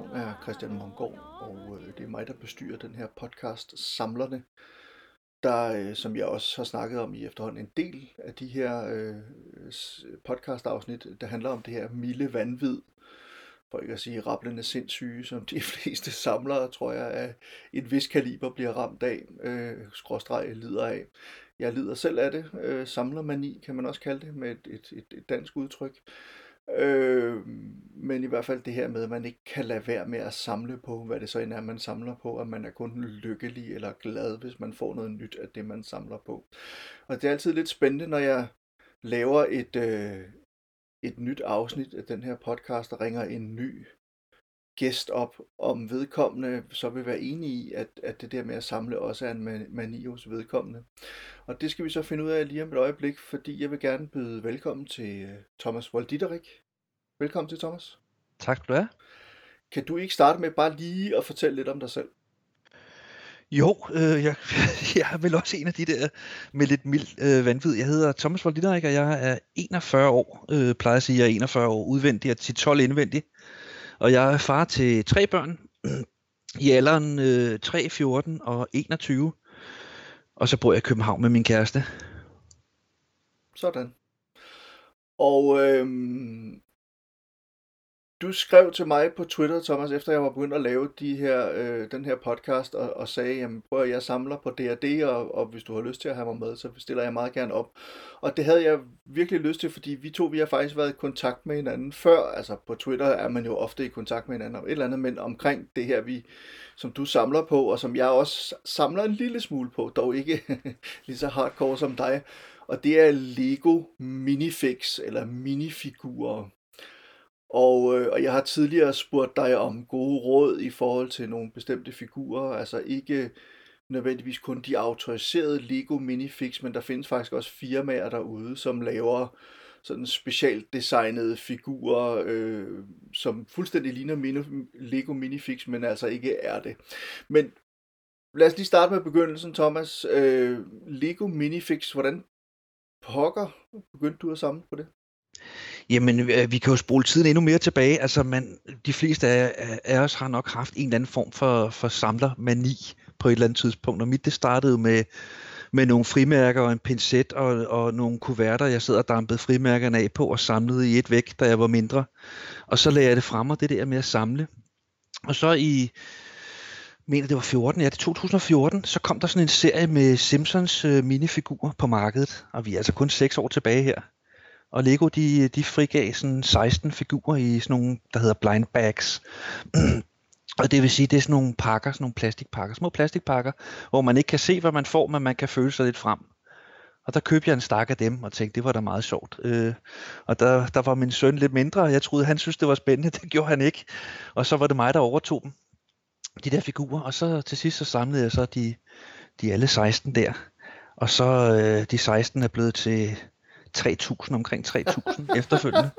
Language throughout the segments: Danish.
navn er Christian Mongård, og øh, det er mig, der bestyrer den her podcast Samlerne, der, øh, som jeg også har snakket om i efterhånden, en del af de her øh, podcast-afsnit, der handler om det her milde vanvid, for ikke at sige rablende sindssyge, som de fleste samlere, tror jeg, af et vis kaliber bliver ramt af, øh, skråstreg lider af. Jeg lider selv af det, øh, samlermani kan man også kalde det, med et, et, et, et dansk udtryk. Øh, Øh, men i hvert fald det her med, at man ikke kan lade være med at samle på, hvad det så end er, man samler på, at man er kun lykkelig eller glad, hvis man får noget nyt af det, man samler på. Og det er altid lidt spændende, når jeg laver et, øh, et nyt afsnit af den her podcast, der ringer en ny gæst op, om vedkommende så vil være enige i, at, at det der med at samle også er en mani hos vedkommende. Og det skal vi så finde ud af lige om et øjeblik, fordi jeg vil gerne byde velkommen til øh, Thomas Volditterik. Velkommen til, Thomas. Tak skal du have. Kan du ikke starte med bare lige at fortælle lidt om dig selv? Jo, øh, jeg, jeg er vel også en af de der med lidt mild øh, vanvid. Jeg hedder Thomas Volditterik, og jeg er 41 år. Øh, plejer at sige, at jeg er 41 år udvendig og til 12 indvendig. Og jeg er far til tre børn i alderen øh, 3, 14 og 21. Og så bor jeg i København med min kæreste. Sådan. Og øhm, du skrev til mig på Twitter, Thomas, efter jeg var begyndt at lave de her, øh, den her podcast, og, og sagde, jamen prøv at jeg samler på D&D, og, og hvis du har lyst til at have mig med, så stiller jeg meget gerne op. Og det havde jeg virkelig lyst til, fordi vi to, vi har faktisk været i kontakt med hinanden før. Altså på Twitter er man jo ofte i kontakt med hinanden om et eller andet, men omkring det her, vi, som du samler på, og som jeg også samler en lille smule på, dog ikke lige så hardcore som dig. Og det er Lego Minifix, eller minifigurer. Og, øh, og jeg har tidligere spurgt dig om gode råd i forhold til nogle bestemte figurer, altså ikke nødvendigvis kun de autoriserede Lego Minifix, men der findes faktisk også firmaer derude, som laver sådan specielt designede figurer, øh, som fuldstændig ligner mini, Lego Minifix, men altså ikke er det. Men lad os lige starte med begyndelsen, Thomas. Øh, Lego Minifix, hvordan pokker begyndte du at samle på det? Jamen, øh, vi kan jo spole tiden endnu mere tilbage. Altså, man, de fleste af, af os har nok haft en eller anden form for, for samlermani på et eller andet tidspunkt. Og mit, det startede med, med nogle frimærker og en pincet og, og nogle kuverter, jeg sad og dampede frimærkerne af på og samlede i et væk, da jeg var mindre. Og så lagde jeg det frem, og det der med at samle. Og så i, mener det var 14, ja det 2014, så kom der sådan en serie med Simpsons øh, minifigurer på markedet, og vi er altså kun 6 år tilbage her. Og Lego de, de frigav sådan 16 figurer i sådan nogle, der hedder blind bags. Og det vil sige, det er sådan nogle pakker, sådan nogle plastikpakker, små plastikpakker, hvor man ikke kan se, hvad man får, men man kan føle sig lidt frem. Og der købte jeg en stak af dem, og tænkte, det var da meget sjovt. Øh, og der, der var min søn lidt mindre, og jeg troede, han synes, det var spændende. Det gjorde han ikke. Og så var det mig, der overtog dem, de der figurer. Og så til sidst så samlede jeg så de, de alle 16 der. Og så øh, de 16 er blevet til 3.000, omkring 3.000 efterfølgende.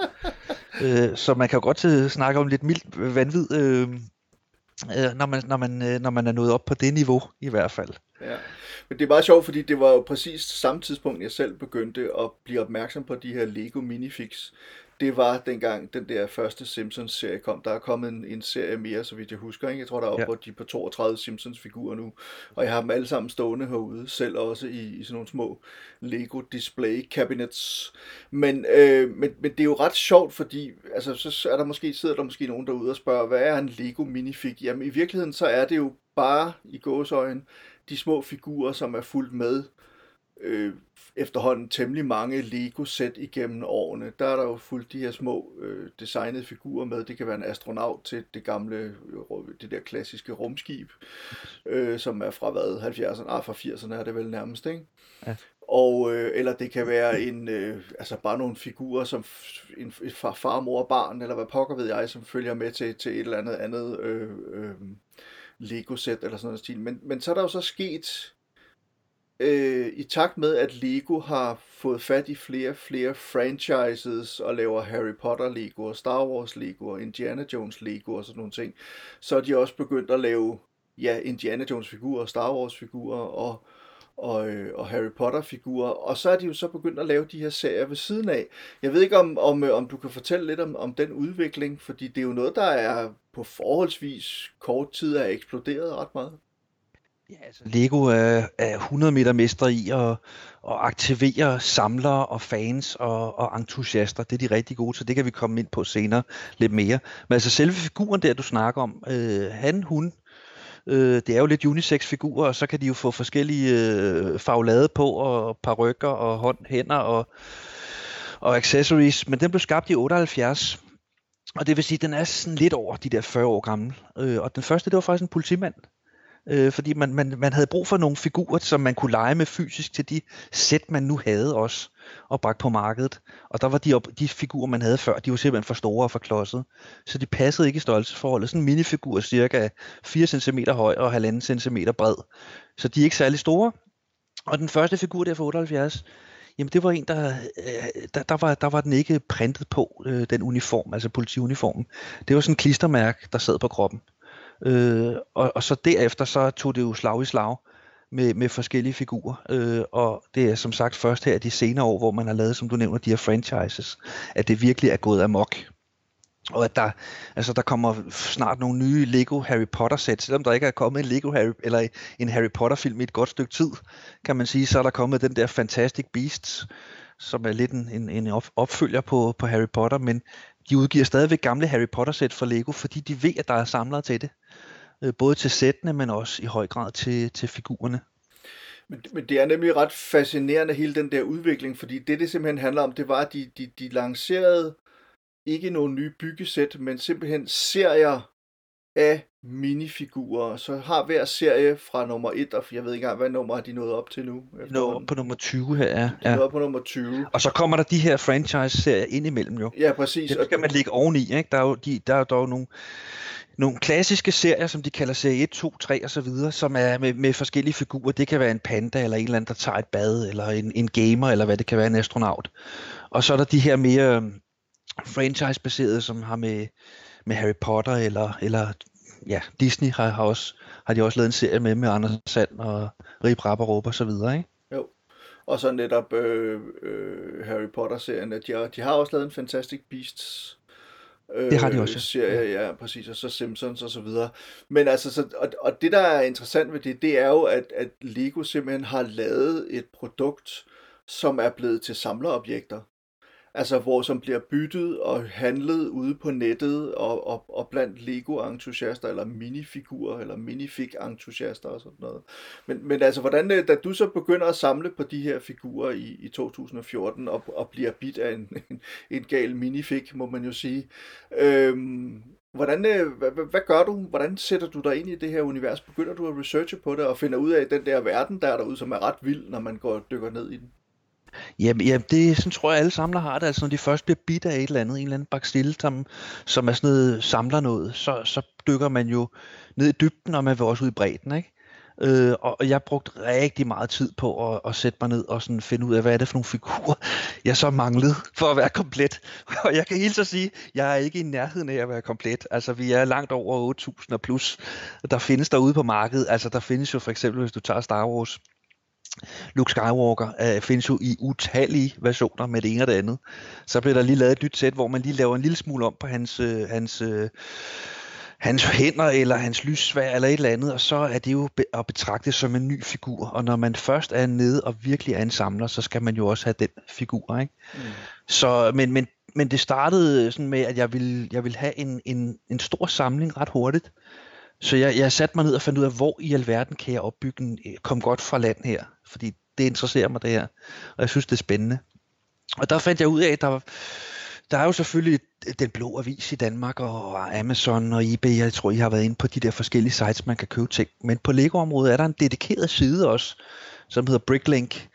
Øh, så man kan jo godt snakke om lidt mildt vanvid, øh, øh, når, man, når, man, øh, når man er nået op på det niveau i hvert fald. Ja, men det er meget sjovt, fordi det var jo præcis samme tidspunkt, jeg selv begyndte at blive opmærksom på de her Lego Minifix det var dengang den der første Simpsons-serie kom. Der er kommet en, en serie mere, så vidt jeg husker. Ikke? Jeg tror, der er oppe ja. de på 32 Simpsons-figurer nu. Og jeg har dem alle sammen stående herude, selv også i, i sådan nogle små Lego Display Cabinets. Men, øh, men, men det er jo ret sjovt, fordi altså, så er der måske, sidder der måske nogen derude og spørger, hvad er en Lego minifig? Jamen i virkeligheden så er det jo bare i gåsøjen de små figurer, som er fuldt med øh, efterhånden temmelig mange Lego-sæt igennem årene. Der er der jo fuldt de her små øh, designede figurer med. Det kan være en astronaut til det gamle, øh, det der klassiske rumskib, øh, som er fra hvad, 70'erne, ah, fra 80'erne er det vel nærmest, ikke? Ja. Og, øh, eller det kan være en, øh, altså bare nogle figurer, som en, et far, far, mor og barn, eller hvad pokker ved jeg, som følger med til, til et eller andet andet øh, øh, Lego-sæt eller sådan noget stil. Men, men så er der jo så sket øh, i takt med, at Lego har fået fat i flere og flere franchises og laver Harry Potter Lego og Star Wars Lego og Indiana Jones Lego og sådan nogle ting, så er de også begyndt at lave ja, Indiana Jones figurer og Star Wars figurer og, og, øh, og Harry Potter-figurer, og så er de jo så begyndt at lave de her serier ved siden af. Jeg ved ikke, om, om, øh, om du kan fortælle lidt om, om den udvikling, fordi det er jo noget, der er på forholdsvis kort tid er eksploderet ret meget. Ja, altså Lego er, er 100 meter mester i at, at aktivere samlere og fans og, og entusiaster. Det er de rigtig gode til. Det kan vi komme ind på senere lidt mere. Men altså selve figuren der, du snakker om, øh, han, hun, øh, det er jo lidt unisex-figurer, og så kan de jo få forskellige øh, faglade på, og parrykker og hånd, hænder og, og accessories. Men den blev skabt i 78, og det vil sige, at den er sådan lidt over de der 40 år gammel. Øh, og den første, det var faktisk en politimand øh, fordi man, man, man havde brug for nogle figurer, som man kunne lege med fysisk til de sæt, man nu havde også og bragt på markedet. Og der var de, op, de figurer, man havde før, de var simpelthen for store og for klodset. Så de passede ikke i størrelsesforholdet. Sådan en minifigur cirka 4 cm høj og 1,5 cm bred. Så de er ikke særlig store. Og den første figur der fra 78, Jamen det var en, der, øh, der, der, var, der var den ikke printet på, øh, den uniform, altså politiuniformen. Det var sådan en klistermærke, der sad på kroppen. Øh, og, og så derefter så tog det jo slag i slag med, med forskellige figurer. Øh, og det er som sagt først her de senere år, hvor man har lavet, som du nævner, de her franchises, at det virkelig er gået amok. Og at der, altså der kommer snart nogle nye Lego Harry Potter sæt, selvom der ikke er kommet en Lego Harry, eller en Harry Potter film i et godt stykke tid, kan man sige, så er der kommet den der Fantastic Beasts, som er lidt en, en, en opfølger på, på Harry Potter, men de udgiver stadigvæk gamle Harry Potter sæt fra Lego, fordi de ved, at der er samlere til det. Øh, både til sættene, men også i høj grad til, til figurerne. Men, men det er nemlig ret fascinerende, hele den der udvikling, fordi det, det simpelthen handler om, det var, at de, de, de lancerede ikke nogle nye byggesæt, men simpelthen serier af minifigurer. Så har hver serie fra nummer 1, og jeg ved ikke engang, hvad nummer har de nået op til nu? Nå, på nummer 20 her, ja. De er på nummer 20. Og så kommer der de her franchise-serier ind imellem jo. Ja, præcis. Det skal man ligge oveni, ikke? Der er jo, de, der er jo nogle, nogle klassiske serier, som de kalder serie 1, 2, 3 og så videre, som er med, med forskellige figurer. Det kan være en panda, eller en eller anden, der tager et bad, eller en, en gamer, eller hvad det kan være, en astronaut. Og så er der de her mere øhm, franchise-baserede, som har med, med Harry Potter, eller, eller ja, Disney har, har, også, har de også lavet en serie med, med Anders Sand og Rip Rapperup og så videre, ikke? Jo. Og så netop øh, øh, Harry Potter-serien, at de, de har også lavet en Fantastic Beasts det har de også. Serie, ja, præcis, og så Simpsons og så videre. Men altså, så, og, og det der er interessant ved det, det er jo, at, at Lego simpelthen har lavet et produkt, som er blevet til samlerobjekter altså hvor som bliver byttet og handlet ude på nettet og, og, og blandt Lego-entusiaster eller minifigurer eller minifig-entusiaster og sådan noget. Men, men altså, hvordan, øh, da du så begynder at samle på de her figurer i, i 2014 og, og bliver bit af en, en, en gal minifig, må man jo sige, øhm, Hvordan, øh, hvad, hvad gør du? Hvordan sætter du dig ind i det her univers? Begynder du at researche på det og finder ud af den der verden, der er derude, som er ret vild, når man går og dykker ned i den? Jamen, ja, det sådan tror jeg alle samlere har det. Altså når de først bliver bidt af et eller andet, en eller anden bakstille, som, som er sådan noget samler noget, så, så dykker man jo ned i dybden, og man vil også ud i bredden, ikke? Øh, og jeg brugte rigtig meget tid på at, at sætte mig ned og sådan finde ud af, hvad er det for nogle figurer, jeg så manglede for at være komplet. Og jeg kan helt så sige, jeg er ikke i nærheden af at være komplet. Altså vi er langt over 8.000 og plus. Der findes derude på markedet, altså der findes jo for eksempel, hvis du tager Star Wars, Luke Skywalker øh, findes jo i utallige versioner med det ene og det andet. Så bliver der lige lavet et nyt sæt, hvor man lige laver en lille smule om på hans, øh, hans, øh, hans hænder eller hans lyssvær eller et eller andet, og så er det jo at betragte som en ny figur. Og når man først er nede og virkelig er en samler, så skal man jo også have den figur. Ikke? Mm. Så, men, men, men det startede sådan med, at jeg ville, jeg ville have en, en, en stor samling ret hurtigt. Så jeg, jeg satte mig ned og fandt ud af, hvor i alverden kan jeg opbygge en, øh, kom godt fra land her fordi det interesserer mig det her, og jeg synes, det er spændende. Og der fandt jeg ud af, at der, der er jo selvfølgelig den blå avis i Danmark, og Amazon og eBay, jeg tror, I har været inde på de der forskellige sites, man kan købe ting. Men på Lego-området er der en dedikeret side også, som hedder Bricklink.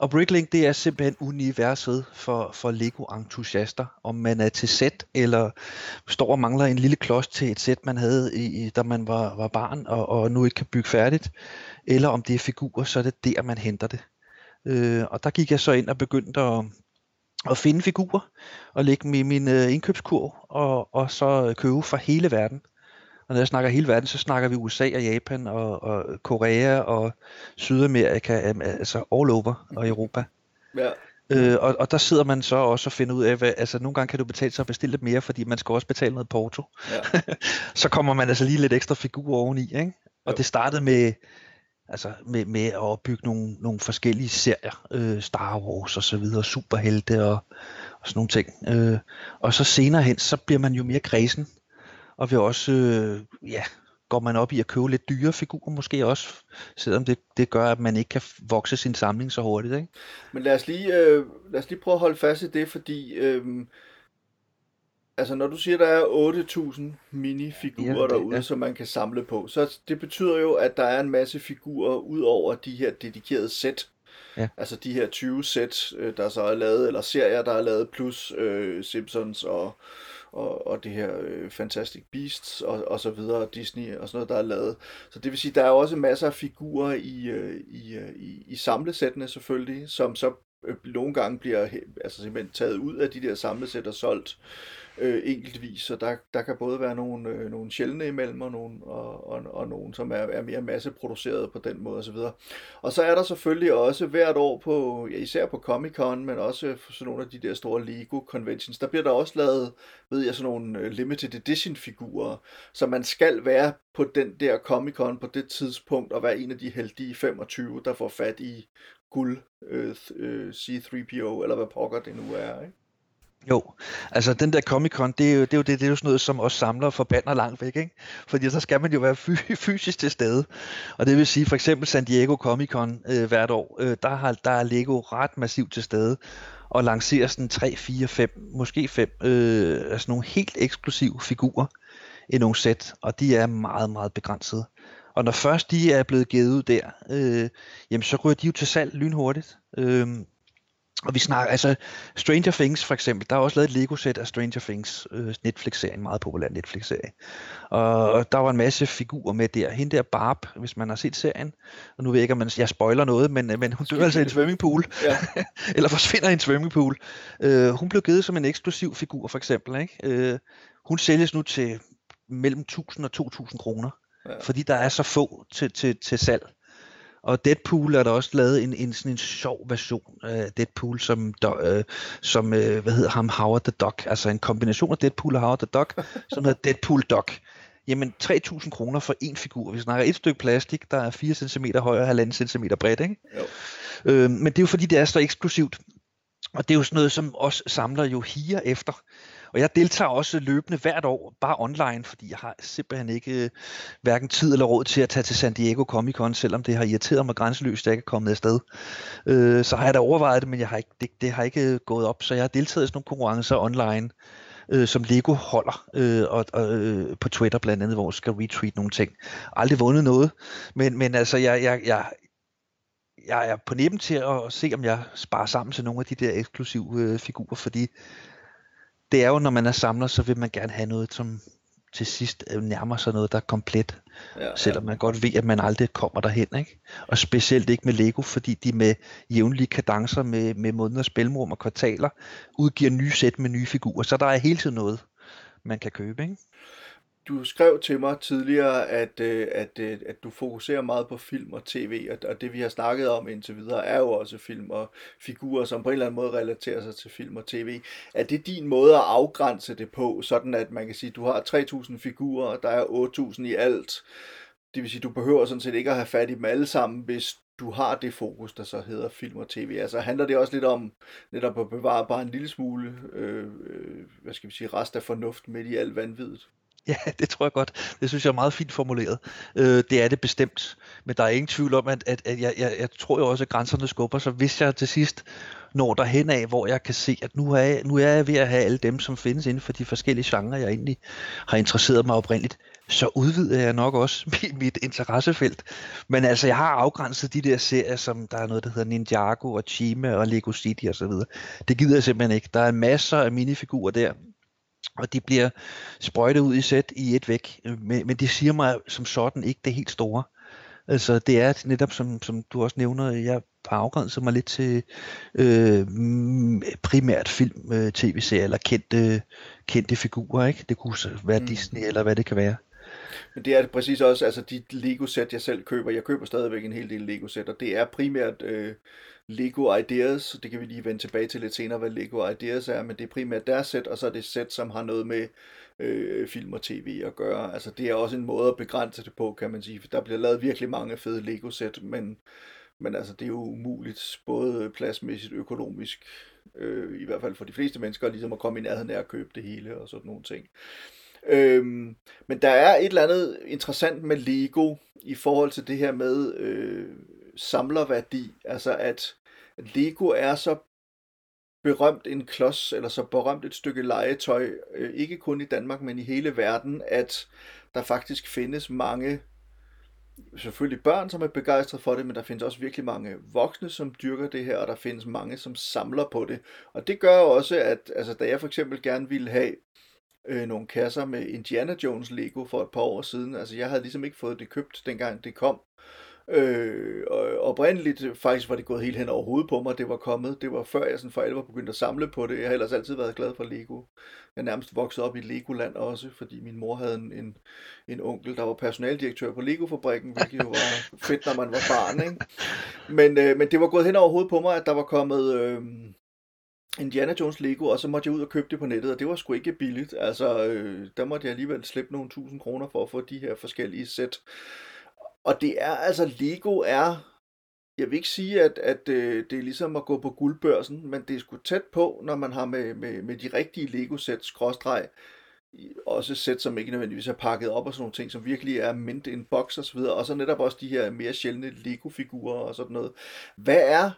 Og Bricklink, det er simpelthen universet for, for Lego-entusiaster. Om man er til sæt, eller står og mangler en lille klods til et sæt, man havde, i, da man var, var barn, og, og nu ikke kan bygge færdigt, eller om det er figurer, så er det der, man henter det. Øh, og der gik jeg så ind og begyndte at, at finde figurer, og lægge dem i min øh, indkøbskurv, og, og så købe fra hele verden. Og når jeg snakker hele verden, så snakker vi USA og Japan og, og Korea og Sydamerika, altså all over og Europa. Ja. Øh, og, og der sidder man så også og finder ud af, hvad, altså nogle gange kan du betale sig at bestille lidt mere, fordi man skal også betale noget porto. Ja. så kommer man altså lige lidt ekstra figur oveni, ikke? Og Jo. det startede med, altså med, med at bygge nogle, nogle forskellige serier, øh, Star Wars og så videre, superhelte og, og sådan nogle ting. Øh, og så senere hen, så bliver man jo mere kredsen, og vil også, øh, ja, går man op i at købe lidt dyre figurer måske også, selvom det, det gør, at man ikke kan vokse sin samling så hurtigt, ikke? Men lad os lige, øh, lad os lige prøve at holde fast i det, fordi øh, altså når du siger, der er 8.000 minifigurer Ja, ja, det- derude, ja. som man kan samle på, så det betyder jo, at der er en masse figurer ud over de her dedikerede sæt. Ja. Altså de her 20 sæt, øh, der så er lavet, eller serier, der er lavet, plus øh, Simpsons og, og, og det her øh, Fantastic Beasts og, og så videre, og Disney og sådan noget, der er lavet. Så det vil sige, der er også masser af figurer i, øh, i, øh, i, i samlesættene selvfølgelig, som så øh, nogle gange bliver altså simpelthen taget ud af de der samlesæt og solgt øh, enkeltvis, så der, der kan både være nogle, øh, nogle sjældne imellem, og nogle, og, og, og nogle, som er, er mere masseproduceret på den måde osv. Og så er der selvfølgelig også hvert år på, ja, især på Comic Con, men også for sådan nogle af de der store Lego conventions, der bliver der også lavet, ved jeg, sådan nogle øh, limited edition figurer, så man skal være på den der Comic Con på det tidspunkt, og være en af de heldige 25, der får fat i guld øh, øh, C3PO, eller hvad pokker det nu er, ikke? Jo, altså den der Comic Con, det er jo, det er jo, det, det er jo sådan noget, som os samlere forbander langt væk, ikke? Fordi så skal man jo være fy- fysisk til stede. Og det vil sige, for eksempel San Diego Comic Con øh, hvert år, øh, der, har, der er Lego ret massivt til stede og lancerer sådan 3, 4, 5, måske 5, øh, altså nogle helt eksklusive figurer i nogle sæt, og de er meget, meget begrænsede. Og når først de er blevet givet ud der, øh, jamen så ryger de jo til salg lynhurtigt. Øh, og vi snakker, altså Stranger Things for eksempel, der er også lavet et Lego-sæt af Stranger Things, øh, Netflix-serien, meget populær Netflix-serie. Og, og der var en masse figurer med der. Hende der Barb, hvis man har set serien, og nu ved jeg ikke, om man, jeg spoiler noget, men, men hun dør altså i en swimmingpool, Ja. eller forsvinder i en swimmingpool. Øh, hun blev givet som en eksklusiv figur for eksempel. Ikke? Øh, hun sælges nu til mellem 1000 og 2000 kroner, Ja. fordi der er så få til, til, til salg. Og Deadpool er der også lavet en, en sådan en sjov version af Deadpool, som, do, øh, som øh, hvad hedder ham, Howard the Duck. Altså en kombination af Deadpool og Howard the Duck, som hedder Deadpool Duck. Jamen 3.000 kroner for en figur. Vi snakker et stykke plastik, der er 4 cm høj og 1,5 cm bredt. Ikke? Jo. Øh, men det er jo fordi, det er så eksklusivt. Og det er jo sådan noget, som os samler jo higer efter. Og jeg deltager også løbende hvert år, bare online, fordi jeg har simpelthen ikke øh, hverken tid eller råd til at tage til San Diego Comic Con, selvom det har irriteret mig grænseløst, at jeg ikke er kommet afsted. Øh, så har jeg da overvejet det, men jeg har ikke, det, det har ikke øh, gået op, så jeg har deltaget i sådan nogle konkurrencer online, øh, som Lego holder øh, og, og, øh, på Twitter blandt andet, hvor jeg skal retweet nogle ting. Aldrig vundet noget, men, men altså, jeg, jeg, jeg, jeg er på nippen til at se, om jeg sparer sammen til nogle af de der eksklusive øh, figurer, fordi det er jo, når man er samler, så vil man gerne have noget, som til sidst øh, nærmer sig noget, der er komplet, Ja, selvom man godt ved, at man aldrig kommer derhen, ikke? Og specielt ikke med Lego, fordi de med jævnlige kadencer med, med måneders mellemrum og kvartaler udgiver nye sæt med nye figurer, så der er hele tiden noget, man kan købe, ikke? Du skrev til mig tidligere, at, øh, at, øh, at du fokuserer meget på film og tv, og, det vi har snakket om indtil videre er jo også film og figurer, som på en eller anden måde relaterer sig til film og tv. Er det din måde at afgrænse det på, sådan at man kan sige, at du har 3.000 figurer, og der er 8.000 i alt. Det vil sige, du behøver sådan set ikke at have fat i dem alle sammen, hvis du har det fokus, der så hedder film og tv. Altså handler det også lidt om netop at bevare bare en lille smule, øh, øh, hvad skal vi sige, rest af fornuft midt i alt vanvittigt? Ja, det tror jeg godt. Det synes jeg er meget fint formuleret. Øh, det er det bestemt. Men der er ingen tvivl om, at, at, at jeg, jeg, jeg tror jo også, at grænserne skubber sig. Hvis jeg til sidst når derhen af, hvor jeg kan se, at nu er, jeg, nu er jeg ved at have alle dem, som findes inden for de forskellige genrer, jeg egentlig har interesseret mig oprindeligt, så udvider jeg nok også mit, mit interessefelt. Men altså, jeg har afgrænset de der serier, som der er noget, der hedder Ninjago og Chima og Lego City osv. Det gider jeg simpelthen ikke. Der er masser af minifigurer der, og de bliver sprøjtet ud i sæt i et væk. Men, men det siger mig som sådan ikke det helt store. Altså det er netop, som, som du også nævner, jeg har afgrænset mig lidt til øh, mm, primært film, øh, tv-serier eller kendte, kendte figurer. Ikke? Det kunne være Mm. Disney eller hvad det kan være. Men det er præcis også, altså de Lego-sæt, jeg selv køber, jeg køber stadigvæk en hel del Lego-sæt, og det er primært øh, Lego Ideas, det kan vi lige vende tilbage til lidt senere, hvad Lego Ideas er, men det er primært deres sæt, og så er det sæt, som har noget med øh, film og tv at gøre. Altså det er også en måde at begrænse det på, kan man sige, for der bliver lavet virkelig mange fede Lego-sæt, men, men altså det er jo umuligt, både pladsmæssigt, økonomisk, øh, i hvert fald for de fleste mennesker, ligesom at komme i nærheden af at købe det hele og sådan nogle ting. Øhm, men der er et eller andet interessant med Lego i forhold til det her med øh, samlerværdi. Altså at Lego er så berømt en klods, eller så berømt et stykke legetøj, øh, ikke kun i Danmark, men i hele verden, at der faktisk findes mange, selvfølgelig børn, som er begejstret for det, men der findes også virkelig mange voksne, som dyrker det her, og der findes mange, som samler på det. Og det gør også, at altså, da jeg for eksempel gerne ville have øh, nogle kasser med Indiana Jones Lego for et par år siden, altså jeg havde ligesom ikke fået det købt, dengang det kom, Øh, og oprindeligt faktisk var det gået helt hen over hovedet på mig, det var kommet. Det var før jeg sådan for alvor begyndte at samle på det. Jeg har ellers altid været glad for Lego. Jeg nærmest vokset op i Legoland også, fordi min mor havde en, en, en onkel, der var personaldirektør på Lego-fabrikken, hvilket jo var fedt, når man var barn. Ikke? Men, øh, men det var gået hen over hovedet på mig, at der var kommet... Øh, Indiana Jones Lego, og så måtte jeg ud og købe det på nettet, og det var sgu ikke billigt. Altså, øh, der måtte jeg alligevel slippe nogle tusind kroner for at få de her forskellige sæt. Og det er altså, Lego er, jeg vil ikke sige, at, at øh, det er ligesom at gå på guldbørsen, men det er sgu tæt på, når man har med, med, med de rigtige Lego-sæt, skråstreg, også sæt, som ikke nødvendigvis er pakket op og sådan nogle ting, som virkelig er mint in box og så videre, og så netop også de her mere sjældne Lego-figurer og sådan noget. Hvad er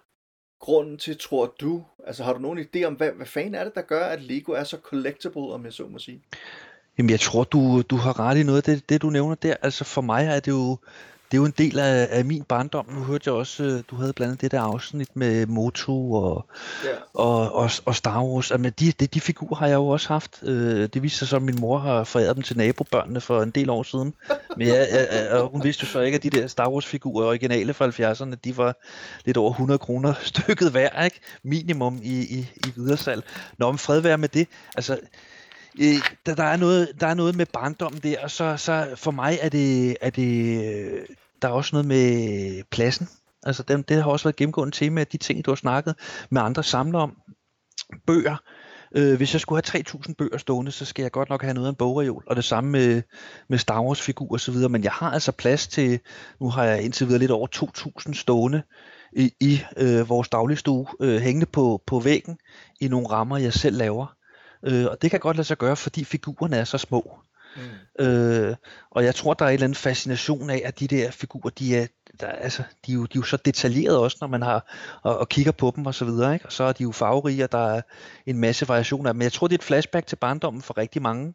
grunden til, tror du, altså har du nogen idé om, hvad, hvad fanden er det, der gør, at Lego er så collectible, om jeg så må sige? Jamen jeg tror, du, du har ret i noget af det, det, du nævner der. Altså for mig er det jo, det er jo en del af, af min barndom. Nu hørte jeg også, øh, du havde blandt andet det der afsnit med Moto og, yeah. og, og, og Star Wars. Altså, de, de, de figurer har jeg jo også haft. Øh, det viste sig så, at min mor har foræret dem til nabobørnene for en del år siden. Men jeg, jeg, og hun vidste jo så ikke, at de der Star Wars-figurer, originale fra 70'erne, de var lidt over 100 kroner stykket hver, ikke? Minimum i, i, i videresalg. Nå, om fred være med det. Altså, øh, der, der, er noget, der er noget med barndommen der, og så, så for mig er det, er det der er også noget med pladsen. Altså det, det har også været gennemgående tema af de ting, du har snakket med andre samlere om. Bøger. Øh, hvis jeg skulle have 3.000 bøger stående, så skal jeg godt nok have noget af en bogreol. Og det samme med, med Star Wars figurer osv. Men jeg har altså plads til, nu har jeg indtil videre lidt over 2.000 stående i, i øh, vores dagligstue, øh, hængende på, på væggen i nogle rammer, jeg selv laver. Øh, og det kan godt lade sig gøre, fordi figurerne er så små. Mm. Øh, og jeg tror, der er en eller anden fascination af, at de der figurer, de er, der, altså, de er, jo, de er jo så detaljerede også, når man har og, og kigger på dem og så videre. Ikke? Og så er de jo farverige, og der er en masse variationer. Men jeg tror, det er et flashback til barndommen for rigtig mange,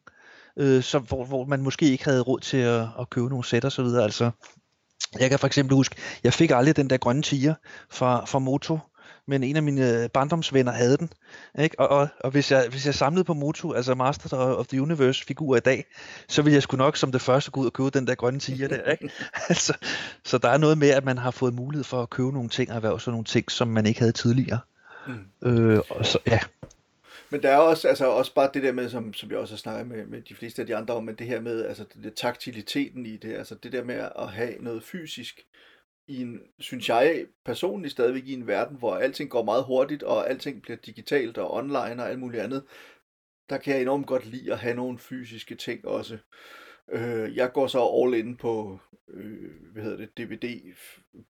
øh, så, hvor, hvor man måske ikke havde råd til at, at købe nogle sæt og så videre. Altså, jeg kan for eksempel huske, jeg fik aldrig den der grønne tiger fra, fra Moto, men en af mine øh, barndomsvenner havde den. Ikke? Og, og, og hvis, jeg, hvis jeg samlede på Motu, altså Masters of the Universe figurer i dag, så ville jeg sgu nok som det første gå ud og købe den der grønne tiger der. Ikke? altså, så der er noget med, at man har fået mulighed for at købe nogle ting og erhverve sådan nogle ting, som man ikke havde tidligere. Mm. Øh, og så, ja. Men der er også, altså også bare det der med, som, som jeg også har snakket med, med de fleste af de andre om, men det her med, altså det, det taktiliteten i det, altså det der med at have noget fysisk, i en, synes jeg personligt stadigvæk i en verden, hvor alting går meget hurtigt, og alting bliver digitalt og online og alt muligt andet, der kan jeg enormt godt lide at have nogle fysiske ting også. Øh, jeg går så all in på, øh, hvad hedder det, DVD,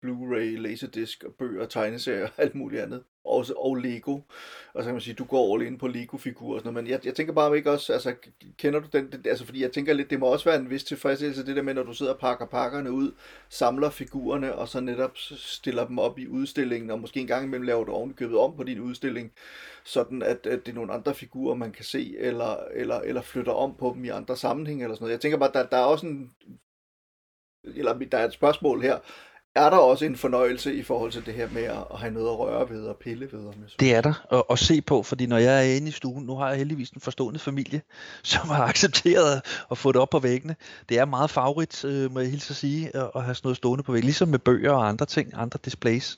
Blu-ray, Laserdisc, bøger, tegneserier og alt muligt andet også, og Lego. Og så kan man sige, du går all in på Lego-figurer og sådan noget. Men jeg, jeg tænker bare ikke også, altså kender du den, den, altså fordi jeg tænker lidt, det må også være en vis tilfredsstillelse, det der med, når du sidder og pakker pakkerne ud, samler figurerne, og så netop stiller dem op i udstillingen, og måske en gang imellem laver du ovenkøbet om på din udstilling, sådan at, at det er nogle andre figurer, man kan se, eller, eller, eller flytter om på dem i andre sammenhænge, eller sådan noget. Jeg tænker bare, der, der er også en, eller der er et spørgsmål her, er der også en fornøjelse i forhold til det her med at have noget at røre ved og pille ved. Om jeg. Det er der at, at se på, fordi når jeg er inde i stuen, nu har jeg heldigvis en forstående familie, som har accepteret at få det op på væggene. Det er meget favorit, øh, må jeg hilse at sige, at, at have sådan noget stående på væggen, ligesom med bøger og andre ting, andre displays.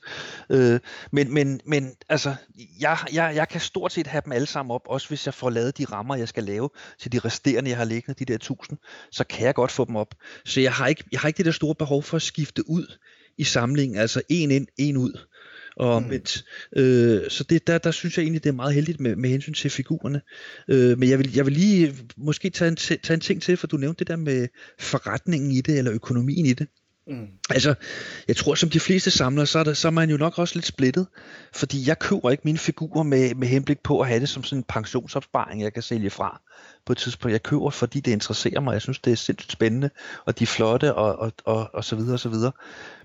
Øh, men, men, men altså, jeg, jeg, jeg kan stort set have dem alle sammen op, også hvis jeg får lavet de rammer, jeg skal lave til de resterende, jeg har liggende, de der tusind, så kan jeg godt få dem op. Så jeg har ikke, jeg har ikke det der store behov for at skifte ud i samlingen, altså en ind, en ud. Og mm. øh, så det, der, der synes jeg egentlig, det er meget heldigt med, med hensyn til figurerne. Øh, men jeg vil, jeg vil lige måske tage en, tage en ting til, for du nævnte det der med forretningen i det, eller økonomien i det. Mm. Altså, jeg tror, som de fleste samlere, så er, der, så er man jo nok også lidt splittet. Fordi jeg køber ikke mine figurer med, med henblik på at have det som sådan en pensionsopsparing, jeg kan sælge fra på et tidspunkt. Jeg køber, fordi det interesserer mig. Jeg synes, det er sindssygt spændende, og de er flotte, og, og, og, og så videre, og så videre.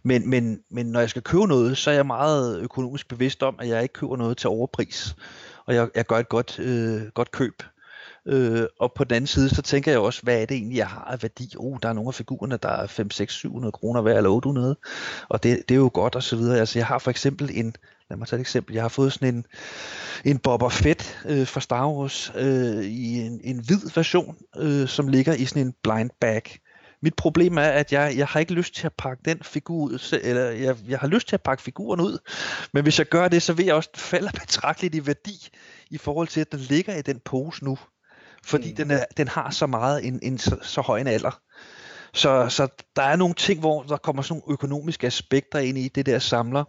Men, men, men når jeg skal købe noget, så er jeg meget økonomisk bevidst om, at jeg ikke køber noget til overpris. Og jeg, jeg gør et godt, øh, godt køb. Øh, og på den anden side, så tænker jeg også, hvad er det egentlig, jeg har af værdi? Oh, der er nogle af figurerne, der er 5, 6, 700 kroner hver, eller 800. Og det, det er jo godt, og så videre. Altså, jeg har for eksempel en, lad mig tage et eksempel, jeg har fået sådan en, en Boba Fett øh, fra Star Wars øh, i en, en hvid version, øh, som ligger i sådan en blind bag. Mit problem er, at jeg, jeg har ikke lyst til at pakke den figur ud, eller jeg, jeg har lyst til at pakke figuren ud, men hvis jeg gør det, så vil jeg også falde betragteligt i værdi i forhold til, at den ligger i den pose nu fordi mm. den, er, den har så meget en, en så, så høj en alder. Så, så der er nogle ting, hvor der kommer sådan nogle økonomiske aspekter ind i det der samler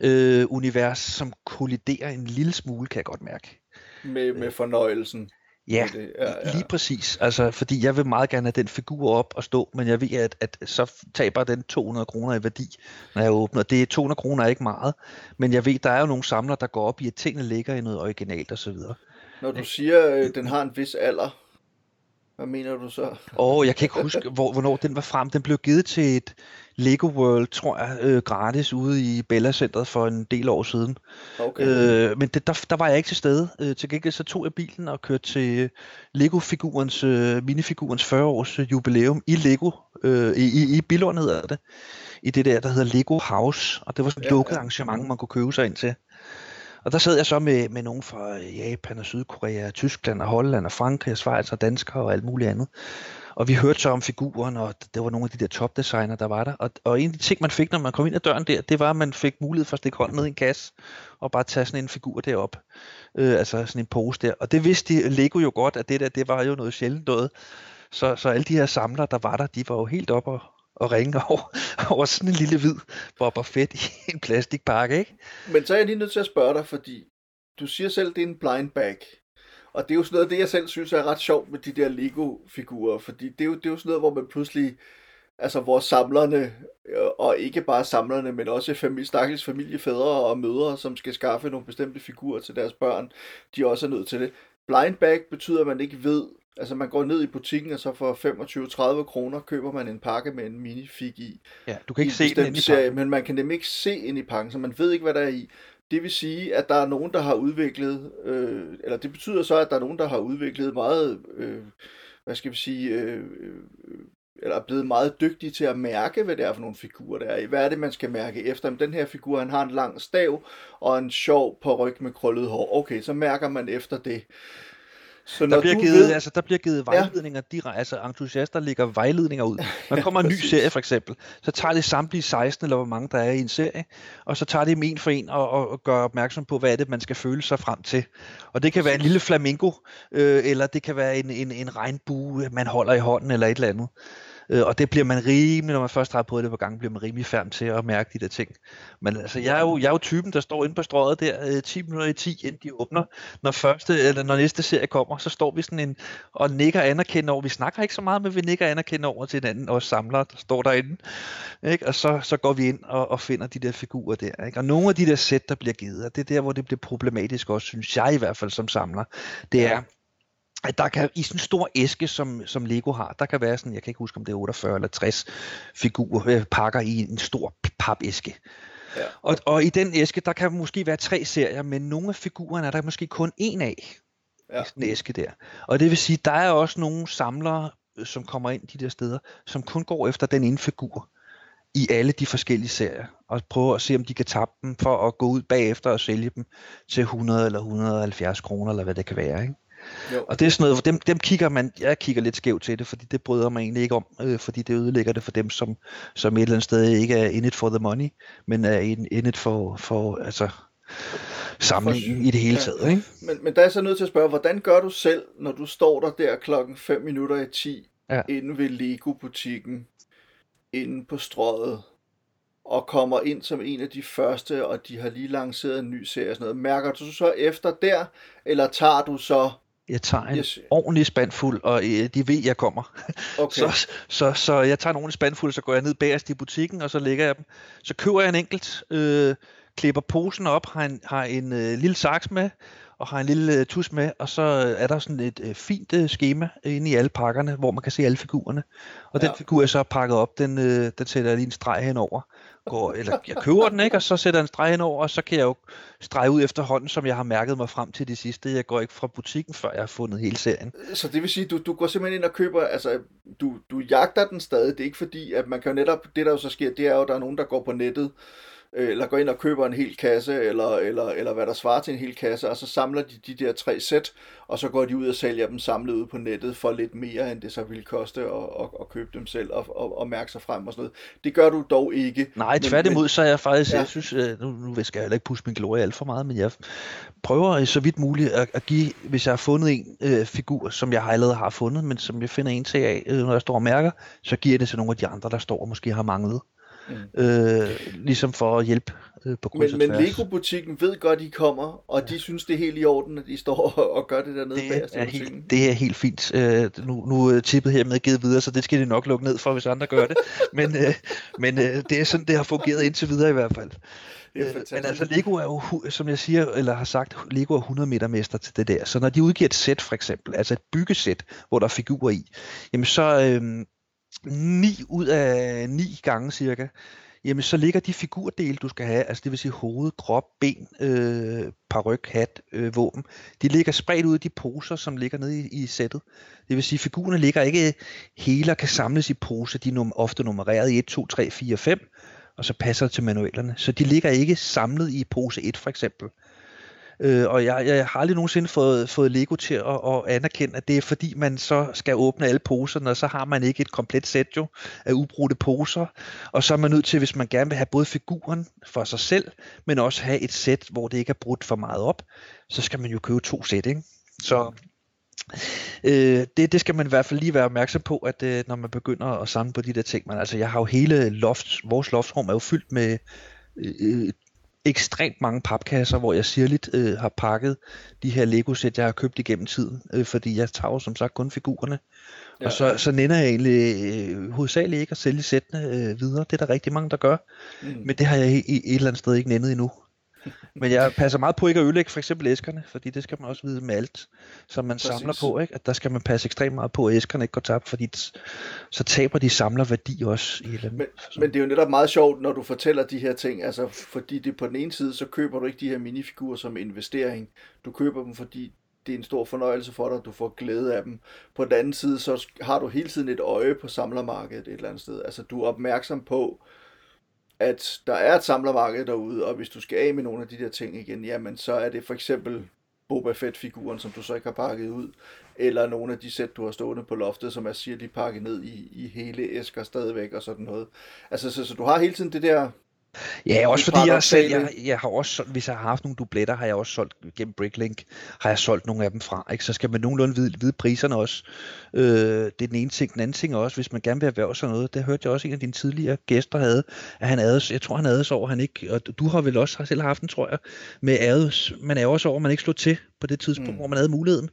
øh, univers, som kolliderer en lille smule, kan jeg godt mærke. Med, med fornøjelsen. Ja, det. ja, ja, lige præcis. Altså, fordi jeg vil meget gerne have den figur op og stå, men jeg ved, at, at så taber den 200 kroner i værdi, når jeg åbner. Det er 200 kroner er ikke meget, men jeg ved, der er jo nogle samlere, der går op i, at tingene ligger i noget originalt og så videre. Når du siger, at den har en vis alder, hvad mener du så? Åh, oh, jeg kan ikke huske, hvor, hvornår den var frem. Den blev givet til et Lego World, tror jeg, øh, gratis ude i Bella Centeret for en del år siden. Okay. Øh, men det, der, der var jeg ikke til stede. Øh, til gengæld så tog jeg bilen og kørte til Lego-figurens, øh, minifigurens 40-års øh, jubilæum i Lego, øh, i, i, i Billund hedder det, i det der, der hedder Lego House. Og det var sådan et ja, lukket ja. arrangement, man kunne købe sig ind til. Og der sad jeg så med, med nogen fra øh, Japan og Sydkorea, Tyskland og Holland og Frankrig og Schweiz og danskere og alt muligt andet. Og vi hørte så om figuren, og det var nogle af de der topdesigner, der var der. Og, og en af de ting, man fik, når man kom ind ad døren der, det var, at man fik mulighed for at stikke hånden ned i en kasse, og bare tage sådan en figur derop. Øh, altså sådan en pose der. Og det vidste Lego jo godt, at det der, det var jo noget sjældent noget. Så, så alle de her samlere, der var der, de var jo helt oppe og, og ringe over, over sådan en lille hvid Boba Fett i en plastikpakke, ikke? Men så er jeg lige nødt til at spørge dig, fordi du siger selv, det er en blind bag. Og det er jo sådan noget, det jeg selv synes er ret sjovt med de der Lego-figurer, fordi det er, jo, det er jo sådan noget, hvor man pludselig, altså hvor samlerne, øh, og ikke bare samlerne, men også familie, stakkels familiefædre og mødre, som skal skaffe nogle bestemte figurer til deres børn, de også er nødt til det. Blind bag betyder, at man ikke ved, Altså man går ned i butikken, og så for 25-30 kroner køber man en pakke med en minifig i. Ja, du kan ikke se den i serie, Men man kan nemlig ikke se ind i pakken, så man ved ikke, hvad der er i. Det vil sige, at der er nogen, der har udviklet, øh, eller det betyder så, at der er nogen, der har udviklet meget, øh, hvad skal vi sige, øh, eller er blevet meget dygtige til at mærke, hvad det er for nogle figurer, der er i. Hvad er det, man skal mærke efter? Men den her figur, han har en lang stav og en sjov på ryg med krøllet hår. Okay, så mærker man efter det. Så der, bliver givet, ved... altså, der bliver givet vejledninger ja. direkte, altså entusiaster lægger vejledninger ud. Man kommer en ny serie for eksempel, så tager det samtlige 16 eller hvor mange der er i en serie, og så tager de dem en for en og, og, og gør opmærksom på, hvad er det, man skal føle sig frem til. Og det kan være en lille flamingo, øh, eller det kan være en, en, en regnbue, man holder i hånden, eller et eller andet. Øh, og det bliver man rimelig, når man først har prøvet det på gang, bliver man rimelig færdig til at mærke de der ting. Men altså, jeg er jo, jeg er jo typen, der står inde på strøget der øh, 10 minutter i 10, inden de åbner. Når, første, eller når næste serie kommer, så står vi sådan en, og nikker anerkendende over. Vi snakker ikke så meget, men vi nikker anerkendende over til hinanden, og samler, der står derinde. Ikke? Og så, så går vi ind og, og finder de der figurer der. Ikke? Og nogle af de der sæt, der bliver givet, og det er der, hvor det bliver problematisk også, synes jeg i hvert fald som samler, det er, at der kan i sådan en stor æske, som, som Lego har, der kan være sådan, jeg kan ikke huske, om det er 48 eller 60 figurer, øh, pakker i en stor papæske. Ja. Og, og i den æske, der kan måske være tre serier, men nogle af figurerne er der måske kun en af. Ja. I sådan en æske der. Og det vil sige, der er også nogle samlere, øh, som kommer ind de der steder, som kun går efter den ene figur i alle de forskellige serier, og prøve at se, om de kan tabe dem, for at gå ud bagefter og sælge dem til 100 eller 170 kroner, eller hvad det kan være. Ikke? Jo. Og det er sådan noget, dem, dem kigger man, jeg kigger lidt skævt til det, fordi det bryder mig egentlig ikke om, øh, fordi det ødelægger det for dem, som, som et eller andet sted ikke er in it for the money, men er in, in it for, for altså, samlingen i det hele taget. Ja. Ikke? Men, men der er så nødt til at spørge, hvordan gør du selv, når du står der der klokken 5 minutter i 10, ja. inde ved Lego-butikken, inde på strøget, og kommer ind som en af de første, og de har lige lanceret en ny serie og sådan noget. Mærker du så efter der, eller tager du så jeg tager en yes. ordentlig spandfuld, og øh, de ved, jeg kommer. Okay. så, så, så jeg tager en ordentlig spandfuld, så går jeg ned bagerst i butikken, og så lægger jeg dem. Så køber jeg en enkelt, øh, klipper posen op, har en, har en øh, lille saks med, og har en lille øh, tus med, og så er der sådan et øh, fint øh, schema inde i alle pakkerne, hvor man kan se alle figurerne. Og ja. den figur, jeg så har pakket op, den, øh, den sætter jeg lige en streg henover. Går, eller jeg køber den, ikke? og så sætter jeg en streg over, og så kan jeg jo strege ud efterhånden, som jeg har mærket mig frem til det sidste. Jeg går ikke fra butikken, før jeg har fundet hele serien. Så det vil sige, du, du går simpelthen ind og køber, altså du, du jagter den stadig. Det er ikke fordi, at man kan jo netop, det der jo så sker, det er jo, at der er nogen, der går på nettet, eller går ind og køber en hel kasse, eller, eller, eller hvad der svarer til en hel kasse, og så samler de de der tre sæt, og så går de ud og sælger dem samlet ud på nettet for lidt mere, end det så ville koste at, at, at købe dem selv og, og, og mærke sig frem og sådan noget. Det gør du dog ikke. Nej, tværtimod, så er jeg faktisk, ja. jeg synes, øh, nu, nu skal jeg heller ikke pusse min glorie alt for meget, men jeg prøver så vidt muligt at, at give, hvis jeg har fundet en øh, figur, som jeg allerede har fundet, men som jeg finder en til af, øh, når jeg står og mærker, så giver jeg det til nogle af de andre, der står og måske har manglet. Mm. Øh, ligesom for at hjælpe øh, på kryds Men, men Lego-butikken ved godt, I kommer, og ja. de synes, det er helt i orden, at I står og, og gør det dernede det er, helt, det er helt fint. Øh, nu, nu er tippet hermed givet videre, så det skal de nok lukke ned for, hvis andre gør det. men øh, men øh, det er sådan, det har fungeret indtil videre i hvert fald. Øh, men altså Lego er jo, som jeg siger, eller har sagt, Lego er 100 meter mester til det der. Så når de udgiver et sæt for eksempel, altså et byggesæt, hvor der er figurer i, jamen så, øh, 9 ud af 9 gange cirka, jamen så ligger de figurdele, du skal have, altså det vil sige hoved, krop, ben, øh, paryk, hat, øh, våben, de ligger spredt ud i de poser, som ligger nede i, i sættet. Det vil sige, figurerne ligger ikke hele og kan samles i poser, de er num- ofte nummereret i 1, 2, 3, 4, 5, og så passer det til manualerne. Så de ligger ikke samlet i pose 1 for eksempel. Øh, og jeg, jeg har aldrig nogensinde fået, fået Lego til at, at anerkende, at det er fordi, man så skal åbne alle poserne, og så har man ikke et komplet sæt jo af ubrudte poser. Og så er man nødt til, hvis man gerne vil have både figuren for sig selv, men også have et sæt, hvor det ikke er brudt for meget op, så skal man jo købe to sæt, ikke? Så Øh, det, det skal man i hvert fald lige være opmærksom på, at øh, når man begynder at samle på de der ting. man, altså, jeg har jo hele loft, vores loftrum er jo fyldt med øh, øh ekstremt mange papkasser, hvor jeg sirligt øh, har pakket de her Lego-sæt, jeg har købt igennem tiden, øh, fordi jeg tager jo som sagt kun figurerne. Ja. Og så, så nænder jeg egentlig øh, hovedsageligt ikke at sælge sættene øh, videre. Det er der rigtig mange, der gør. Mm. Men det har jeg i, i et eller andet sted ikke nændet endnu. Men jeg passer meget på ikke at ødelægge for eksempel æskerne, fordi det skal man også vide med alt, som man Præcis. samler på. Ikke? At der skal man passe ekstremt meget på, at æskerne ikke går tabt, fordi så taber de samler værdi også. I eller men, men det er jo netop meget sjovt, når du fortæller de her ting, altså fordi det på den ene side, så køber du ikke de her minifigurer som investering. Du køber dem, fordi det er en stor fornøjelse for dig, at du får glæde af dem. På den anden side, så har du hele tiden et øje på samlermarkedet et eller andet sted. Altså du er opmærksom på, at der er et samlermarked derude, og hvis du skal af med nogle af de der ting igen, jamen så er det for eksempel Boba Fett-figuren, som du så ikke har pakket ud, eller nogle af de sæt, du har stående på loftet, som er siger, de pakket ned i, i hele æsker stadigvæk og sådan noget. Altså, så, så du har hele tiden det der Ja, også fordi jeg, selv, jeg, jeg har også, hvis jeg har haft nogle dubletter, har jeg også solgt gennem Bricklink, har jeg solgt nogle af dem fra, ikke? så skal man nogenlunde vide, vide priserne også. Øh, det er den ene ting. Den anden ting også, hvis man gerne vil erhverve sig noget, det hørte jeg også en af dine tidligere gæster havde, at han ades, jeg tror han ades over, han ikke, og du har vel også selv haft den, tror jeg, med ades, man er også over, man ikke slog til på det tidspunkt, mm. hvor man havde muligheden,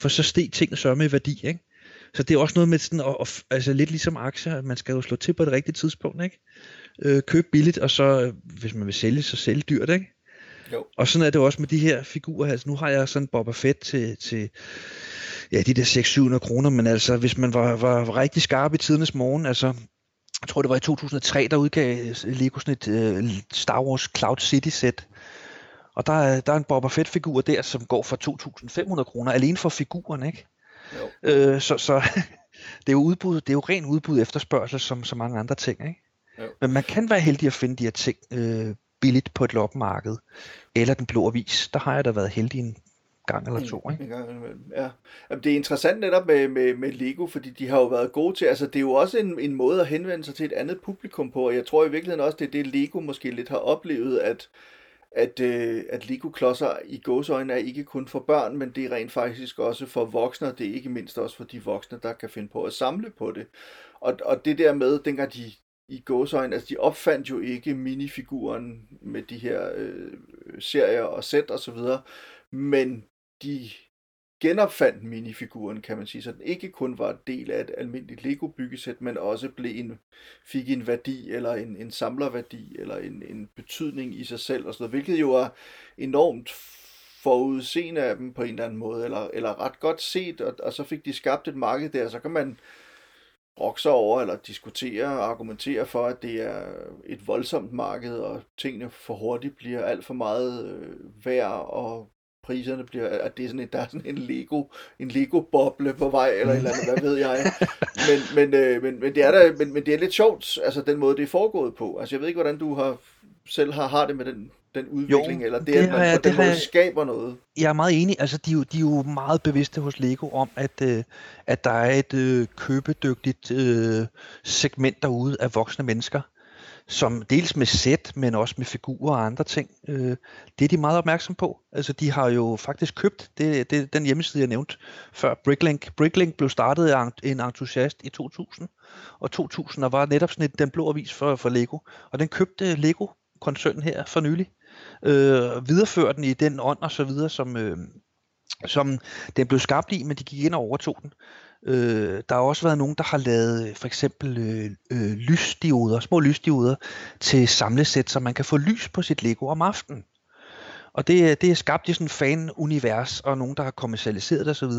for så steg tingene så med værdi, ikke? Så det er også noget med sådan, at, altså lidt ligesom aktier, at man skal jo slå til på det rigtige tidspunkt, ikke? Øh, købe billigt, og så, hvis man vil sælge, så sælge dyrt, ikke? Jo. Og sådan er det også med de her figurer. Altså, nu har jeg sådan Boba Fett til, til ja, de der 600-700 kroner, men altså, hvis man var, var, rigtig skarp i tidernes morgen, altså, jeg tror det var i 2003, der udgav Lego sådan et uh, Star Wars Cloud City sæt, og der er, der er en Boba Fett-figur der, som går for 2.500 kroner, alene for figuren, ikke? Jo. Øh, så så det er jo udbud, det er jo ren udbud efterspørgsel, som så mange andre ting, ikke? Jo. Men man kan være heldig at finde de her ting øh, billigt på et loppemarked, eller den blå avis. Der har jeg da været heldig en gang eller to. Ikke? Ja. Jamen, det er interessant netop med, med, med Lego, fordi de har jo været gode til, altså det er jo også en, en måde at henvende sig til et andet publikum på, og jeg tror i virkeligheden også, det er det Lego måske lidt har oplevet, at at, øh, at Lego-klodser i gåsøjne er ikke kun for børn, men det er rent faktisk også for voksne, og det er ikke mindst også for de voksne, der kan finde på at samle på det. Og, og det der med, dengang de i gåsøjne, altså de opfandt jo ikke minifiguren med de her øh, serier og sæt og så videre, men de genopfandt minifiguren, kan man sige, så den ikke kun var en del af et almindeligt Lego-byggesæt, men også blev en, fik en værdi, eller en, en samlerværdi, eller en, en betydning i sig selv, og sådan noget, hvilket jo er enormt forudseende af dem på en eller anden måde, eller, eller ret godt set, og, og så fik de skabt et marked der, så kan man brokke sig over, eller diskutere og argumentere for, at det er et voldsomt marked, og tingene for hurtigt bliver alt for meget øh, værd, og priserne bliver, at det er sådan en, der er sådan en Lego, en Lego-boble på vej, eller et eller andet, hvad ved jeg. Men, men, øh, men, men, det er der, men, men det er lidt sjovt, altså den måde, det er foregået på. Altså jeg ved ikke, hvordan du har selv har, har det med den, den udvikling, jo, eller det, det at man jeg, på den måde jeg, skaber noget. Jeg er meget enig, altså de, de er jo meget bevidste hos Lego om, at, øh, at der er et øh, købedygtigt øh, segment derude af voksne mennesker, som dels med sæt, men også med figurer og andre ting. Øh, det er de meget opmærksom på. Altså, de har jo faktisk købt det, det, den hjemmeside, jeg nævnte før, Bricklink. Bricklink blev startet af en entusiast i 2000, og 2000 var netop sådan et, den blå avis for, for Lego, og den købte Lego-koncernen her for nylig. Øh, videreføre den i den ånd og så videre, som, øh, som den blev skabt i, men de gik ind og overtog den. Øh, der har også været nogen, der har lavet øh, for eksempel øh, øh, lysdioder, små lysdioder til samlesæt, så man kan få lys på sit Lego om aftenen. Og det, det er skabt i sådan en fan-univers, og nogen, der har kommercialiseret det osv.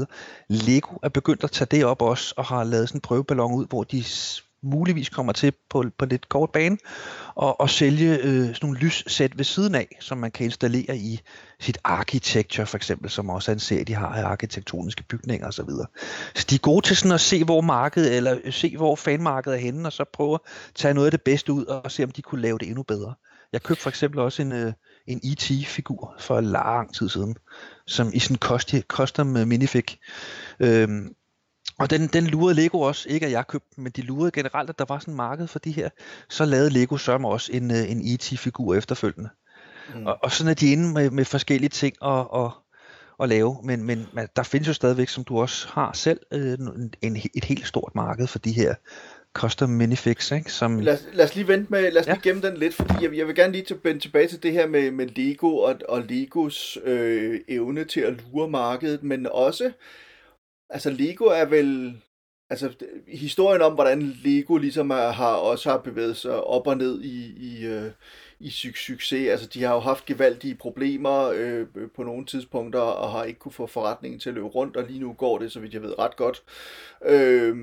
Lego er begyndt at tage det op også, og har lavet sådan en prøveballon ud, hvor de muligvis kommer til på, på lidt kort bane og, og sælge øh, sådan nogle lyssæt ved siden af, som man kan installere i sit architecture for eksempel, som også er en serie, de har af arkitektoniske bygninger osv. Så, så de er gode til sådan at se, hvor markedet, eller øh, se, hvor fanmarkedet er henne, og så prøve at tage noget af det bedste ud, og se, om de kunne lave det endnu bedre. Jeg købte for eksempel også en, øh, en E.T.-figur for lang tid siden, som i sådan en custom minifig. Øhm, og den, den lurede Lego også, ikke at jeg købte men de lurede generelt, at der var sådan en marked for de her. Så lavede Lego sørme også en, øh, en E.T.-figur efterfølgende. Mm. Og, og sådan er de inde med, med forskellige ting at, at, at lave. Men, men der findes jo stadigvæk, som du også har selv, øh, en, en, et helt stort marked for de her custom minifigs, ikke? Som... Lad, lad os lige vente med, lad os ja. lige gemme den lidt, fordi jeg, jeg vil gerne lige vende tilbage til det her med, med Lego og, og Legos øh, evne til at lure markedet, men også altså Lego er vel, altså historien om, hvordan Lego ligesom er, har også har bevæget sig op og ned i, i, øh, i succes. Altså de har jo haft gevaldige problemer øh, øh, på nogle tidspunkter, og har ikke kunne få forretningen til at løbe rundt, og lige nu går det, så vidt jeg ved, ret godt. Øh,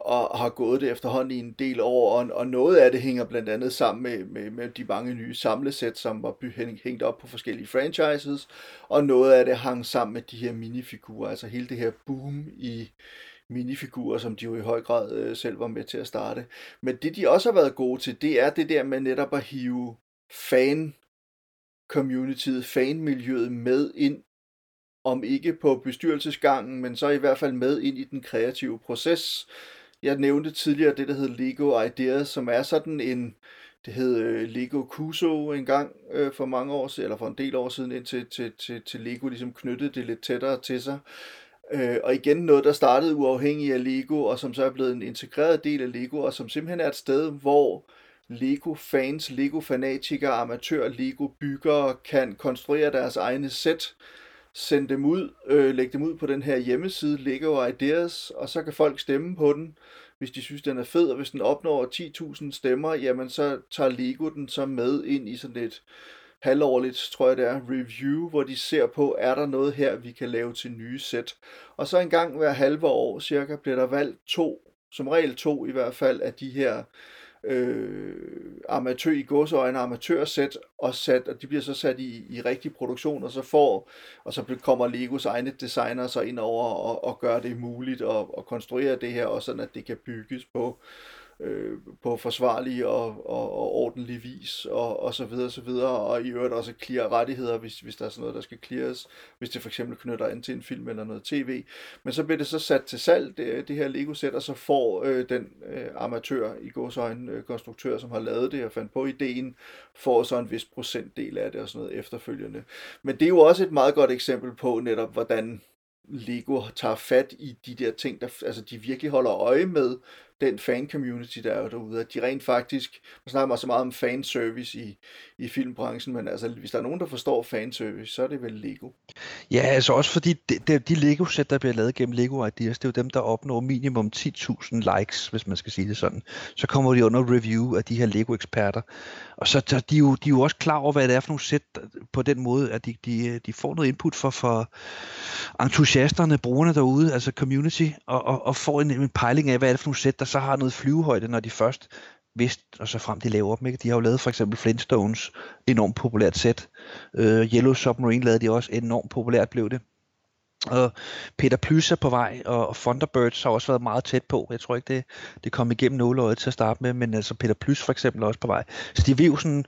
og har gået det efterhånden i en del år, og, og noget af det hænger blandt andet sammen med, med, med de mange nye samlesæt, som var hængt op på forskellige franchises, og noget af det hang sammen med de her minifigurer, altså hele det her boom i minifigurer, som de jo i høj grad øh, selv var med til at starte. Men det de også har været gode til, det er det der med netop at hive fan communityet, fanmiljøet med ind, om ikke på bestyrelsesgangen, men så i hvert fald med ind i den kreative proces. Jeg nævnte tidligere det, der hed Lego Ideas, som er sådan en, det hed øh, Lego Kuso en gang øh, for mange år siden, eller for en del år siden, indtil til, til, til Lego ligesom knyttede det lidt tættere til sig. Øh, og igen noget, der startede uafhængigt af Lego, og som så er blevet en integreret del af Lego, og som simpelthen er et sted, hvor Lego-fans, Lego-fanatikere, amatør Lego-byggere kan konstruere deres egne sæt, sende dem ud, øh, lægge dem ud på den her hjemmeside, Lego Ideas, og så kan folk stemme på den, hvis de synes, den er fed, og hvis den opnår 10.000 stemmer, jamen så tager Lego den så med ind i sådan et halvårligt, tror jeg det er, review, hvor de ser på, er der noget her, vi kan lave til nye sæt. Og så en gang hver halve år cirka bliver der valgt to, som regel to i hvert fald, af de her øh, amatør i godsøjne amatørsæt og sat, og de bliver så sat i, i rigtig produktion, og så får, og så kommer Legos egne designer så ind over og, og gør det muligt at, at konstruere det her, og sådan at det kan bygges på øh, Øh, på forsvarlig og, og, og ordentlig vis, og, og så videre, og så videre, og i øvrigt også clear rettigheder, hvis, hvis der er sådan noget, der skal cleares, hvis det for eksempel knytter an til en film eller noget tv. Men så bliver det så sat til salg, det, det her Lego-sæt, og så får øh, den øh, amatør, i godsøjne øh, konstruktør, som har lavet det og fandt på ideen, får så en vis procentdel af det og sådan noget efterfølgende. Men det er jo også et meget godt eksempel på netop, hvordan Lego tager fat i de der ting, der altså de virkelig holder øje med den fan-community, der er derude, at de rent faktisk, man snakker så meget om fanservice i, i filmbranchen, men altså, hvis der er nogen, der forstår fanservice, så er det vel Lego. Ja, altså også fordi de, de, de Lego-sæt, der bliver lavet gennem Lego Ideas, det er jo dem, der opnår minimum 10.000 likes, hvis man skal sige det sådan. Så kommer de under review af de her Lego-eksperter. Og så de er, jo, de er jo også klar over, hvad det er for nogle sæt på den måde, at de, de, de får noget input for, for entusiasterne, brugerne derude, altså community, og, og, og får en, en pejling af, hvad er det for nogle sæt, der så har noget flyvehøjde, når de først vidst, og så frem de laver dem. Ikke? De har jo lavet for eksempel Flintstones, enormt populært sæt. Øh, Yellow Submarine lavede de også, enormt populært blev det. Og Peter Plys er på vej, og Thunderbirds har også været meget tæt på. Jeg tror ikke, det, det kom igennem nåleøjet til at starte med, men altså Peter Plys for eksempel er også på vej. Så de vil jo sådan,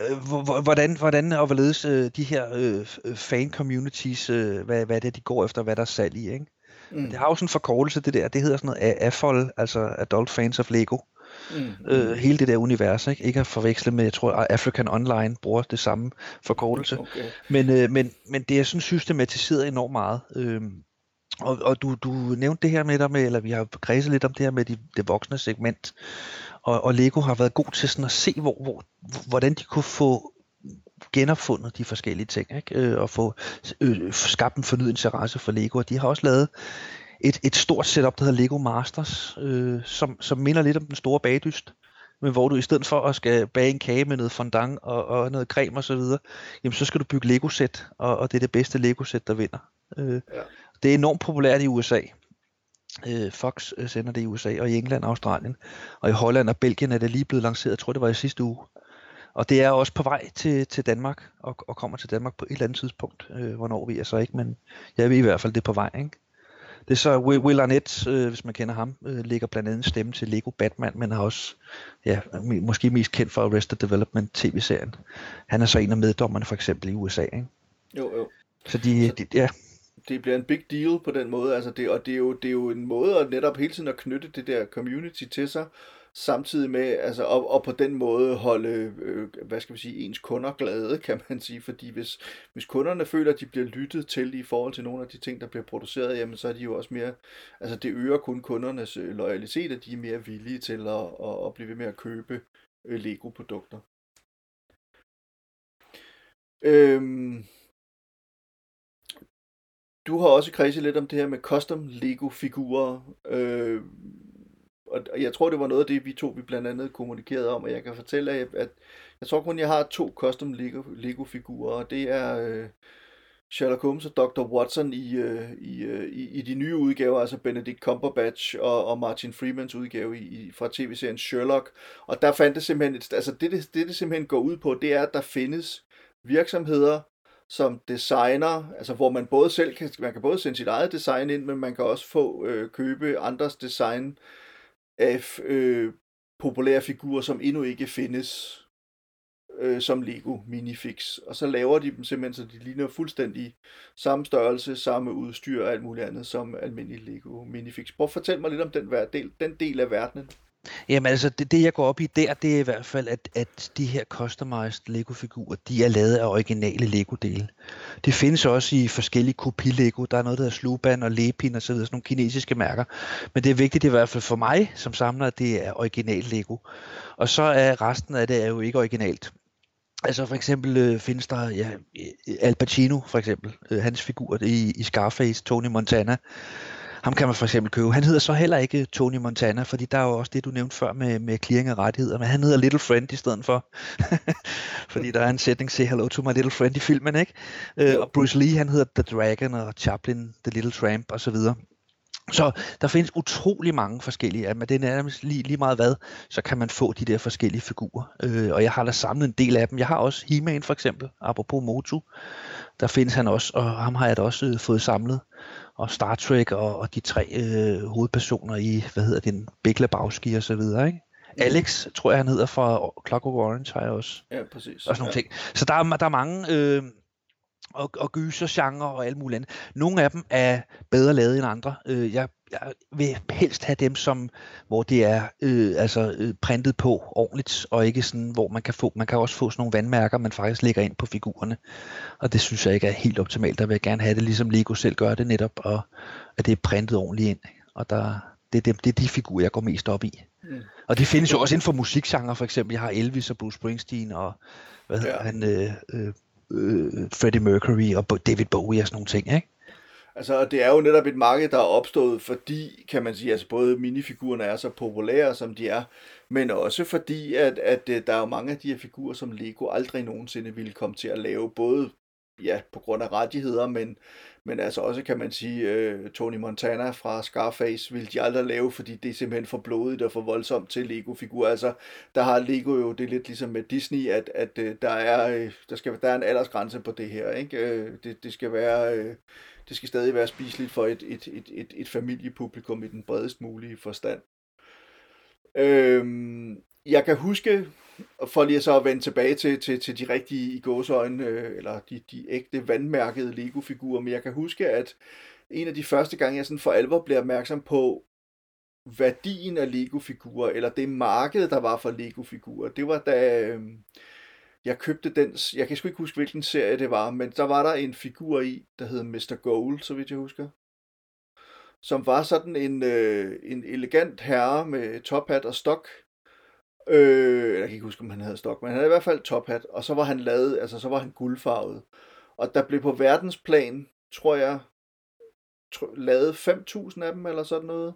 øh, hvordan, hvordan og hvorledes øh, de her øh, fan-communities, hvad, hvad er det, de går efter, hvad der er salg i, ikke? Mm. Det har jo sådan en forkortelse, det der. Det hedder sådan noget AFOL, altså Adult Fans of Lego. Mm. Øh, hele det der univers, ikke? Ikke at forveksle med, jeg tror, African Online bruger det samme forkortelse. Okay. Men, øh, men, men det er sådan systematiseret enormt meget. Øh, og, og du, du nævnte det her med dig med, eller vi har kredset lidt om det her med de, det voksne segment, og, og Lego har været god til sådan at se, hvor, hvor, hvordan de kunne få genopfundet de forskellige ting, ikke? Øh, og få øh, skabt en fornyet interesse for Lego. Og de har også lavet et, et stort setup, der hedder Lego Masters, øh, som, som minder lidt om den store bagdyst, men hvor du i stedet for at skal bage en kage med noget fondant og, og noget creme og så videre, jamen så skal du bygge Lego-sæt, og, og det er det bedste Lego-sæt, der vinder. Øh, ja. Det er enormt populært i USA. Øh, Fox øh, sender det i USA og i England og Australien. Og i Holland og Belgien er det lige blevet lanceret, jeg tror det var i sidste uge. Og det er også på vej til, til Danmark, og, og kommer til Danmark på et eller andet tidspunkt. Øh, hvornår vi er så ikke, men jeg ved i hvert fald, det er på vej. Ikke? Det er så Will, Arnett, øh, hvis man kender ham, øh, ligger blandt andet en stemme til Lego Batman, men har også, ja, måske mest kendt for Arrested Development tv-serien. Han er så en af meddommerne for eksempel i USA. Ikke? Jo, jo. Så de, så, de ja. Det bliver en big deal på den måde, altså det, og det er, jo, det er jo en måde at netop hele tiden at knytte det der community til sig, samtidig med, altså, og, og på den måde holde, øh, hvad skal vi sige, ens kunder glade, kan man sige, fordi hvis, hvis kunderne føler, at de bliver lyttet til i forhold til nogle af de ting, der bliver produceret, jamen så er de jo også mere, altså det øger kun kundernes øh, loyalitet, at de er mere villige til at, at, at blive ved med at købe øh, Lego-produkter. Øhm, du har også kredset lidt om det her med custom Lego-figurer. Øh, og jeg tror, det var noget af det, vi to vi blandt andet kommunikerede om, og jeg kan fortælle, at, at jeg tror kun, jeg har to custom Lego, Lego-figurer, og det er øh, Sherlock Holmes og Dr. Watson i, øh, i, øh, i, i de nye udgaver, altså Benedict Cumberbatch og, og Martin Freemans udgave i, i, fra tv-serien Sherlock. Og der fandt det simpelthen, et, altså det det, det det simpelthen går ud på, det er, at der findes virksomheder, som designer, altså hvor man både selv kan, man kan både sende sit eget design ind, men man kan også få øh, købe andres design af øh, populære figurer, som endnu ikke findes øh, som Lego Minifix. Og så laver de dem simpelthen, så de ligner fuldstændig samme størrelse, samme udstyr og alt muligt andet som almindelig Lego Minifix. Prøv at fortæl mig lidt om den, del, den del af verdenen. Jamen altså, det, det jeg går op i der, det er i hvert fald, at, at de her customized Lego-figurer, de er lavet af originale Lego-dele. Det findes også i forskellige kopi-Lego. Der er noget, der hedder Sluban og Lepin og så videre, sådan nogle kinesiske mærker. Men det er vigtigt i hvert fald for mig som samler, at det er original Lego. Og så er resten af det er jo ikke originalt. Altså for eksempel øh, findes der ja, Al Pacino for eksempel, øh, hans figur i, i Scarface, Tony Montana. Ham kan man for eksempel købe. Han hedder så heller ikke Tony Montana, fordi der er jo også det, du nævnte før med, med clearing af rettigheder, men han hedder Little Friend i stedet for. fordi der er en sætning, say hello to my little friend i filmen, ikke? Øh, og Bruce Lee, han hedder The Dragon, og Chaplin, The Little Tramp, og så videre. Så der findes utrolig mange forskellige, men det er nærmest lige, lige meget hvad, så kan man få de der forskellige figurer. Øh, og jeg har da samlet en del af dem. Jeg har også He-Man for eksempel, apropos Motu. Der findes han også, og ham har jeg da også øh, fået samlet. Og Star Trek og, og de tre øh, hovedpersoner i, hvad hedder det, Big Lebowski og så videre, ikke? Alex, tror jeg han hedder fra Clockwork Orange, har jeg også. Ja, præcis. Og sådan nogle ja. ting. Så der er, der er mange... Øh, og, og gyser-genre og alt muligt andet. Nogle af dem er bedre lavet end andre. Øh, jeg, jeg vil helst have dem, som, hvor det er øh, altså, øh, printet på ordentligt, og ikke sådan, hvor man kan få, man kan også få sådan nogle vandmærker, man faktisk lægger ind på figurerne. Og det synes jeg ikke er helt optimalt. Der vil jeg gerne have det, ligesom Lego selv gør det netop, og at det er printet ordentligt ind. Og der, det, er det, det er de figurer, jeg går mest op i. Mm. Og det findes jo også inden for musikgenre, for eksempel. Jeg har Elvis og Bruce Springsteen og hvad hedder ja. han, øh, øh, øh, Freddie Mercury og David Bowie og sådan nogle ting, ikke? Altså, det er jo netop et marked, der er opstået, fordi, kan man sige, altså både minifigurerne er så populære, som de er, men også fordi, at, at øh, der er jo mange af de her figurer, som Lego aldrig nogensinde ville komme til at lave, både ja, på grund af rettigheder, men, men altså også kan man sige, øh, Tony Montana fra Scarface ville de aldrig lave, fordi det er simpelthen for blodigt og for voldsomt til Lego-figur. Altså, der har Lego jo det lidt ligesom med Disney, at, at øh, der, er, øh, der, skal, der er en aldersgrænse på det her. Ikke? Øh, det, det skal være... Øh, det skal stadig være spiseligt for et, et, et, et, et familiepublikum i den bredest mulige forstand. Øhm, jeg kan huske, for lige så at vende tilbage til, til, til de rigtige i gåsøjne, øh, eller de, de ægte vandmærkede Lego-figurer, men jeg kan huske, at en af de første gange, jeg sådan for alvor blev opmærksom på værdien af Lego-figurer, eller det marked, der var for Lego-figurer, det var da øh, jeg købte den, jeg kan sgu ikke huske, hvilken serie det var, men der var der en figur i, der hed Mr. Gold, så vidt jeg husker som var sådan en, øh, en elegant herre med tophat og stok, Øh, jeg kan ikke huske, om han havde stok, men han havde i hvert fald tophat, og så var han lavet, altså så var han guldfarvet. Og der blev på verdensplan, tror jeg, tr- lavet 5.000 af dem, eller sådan noget.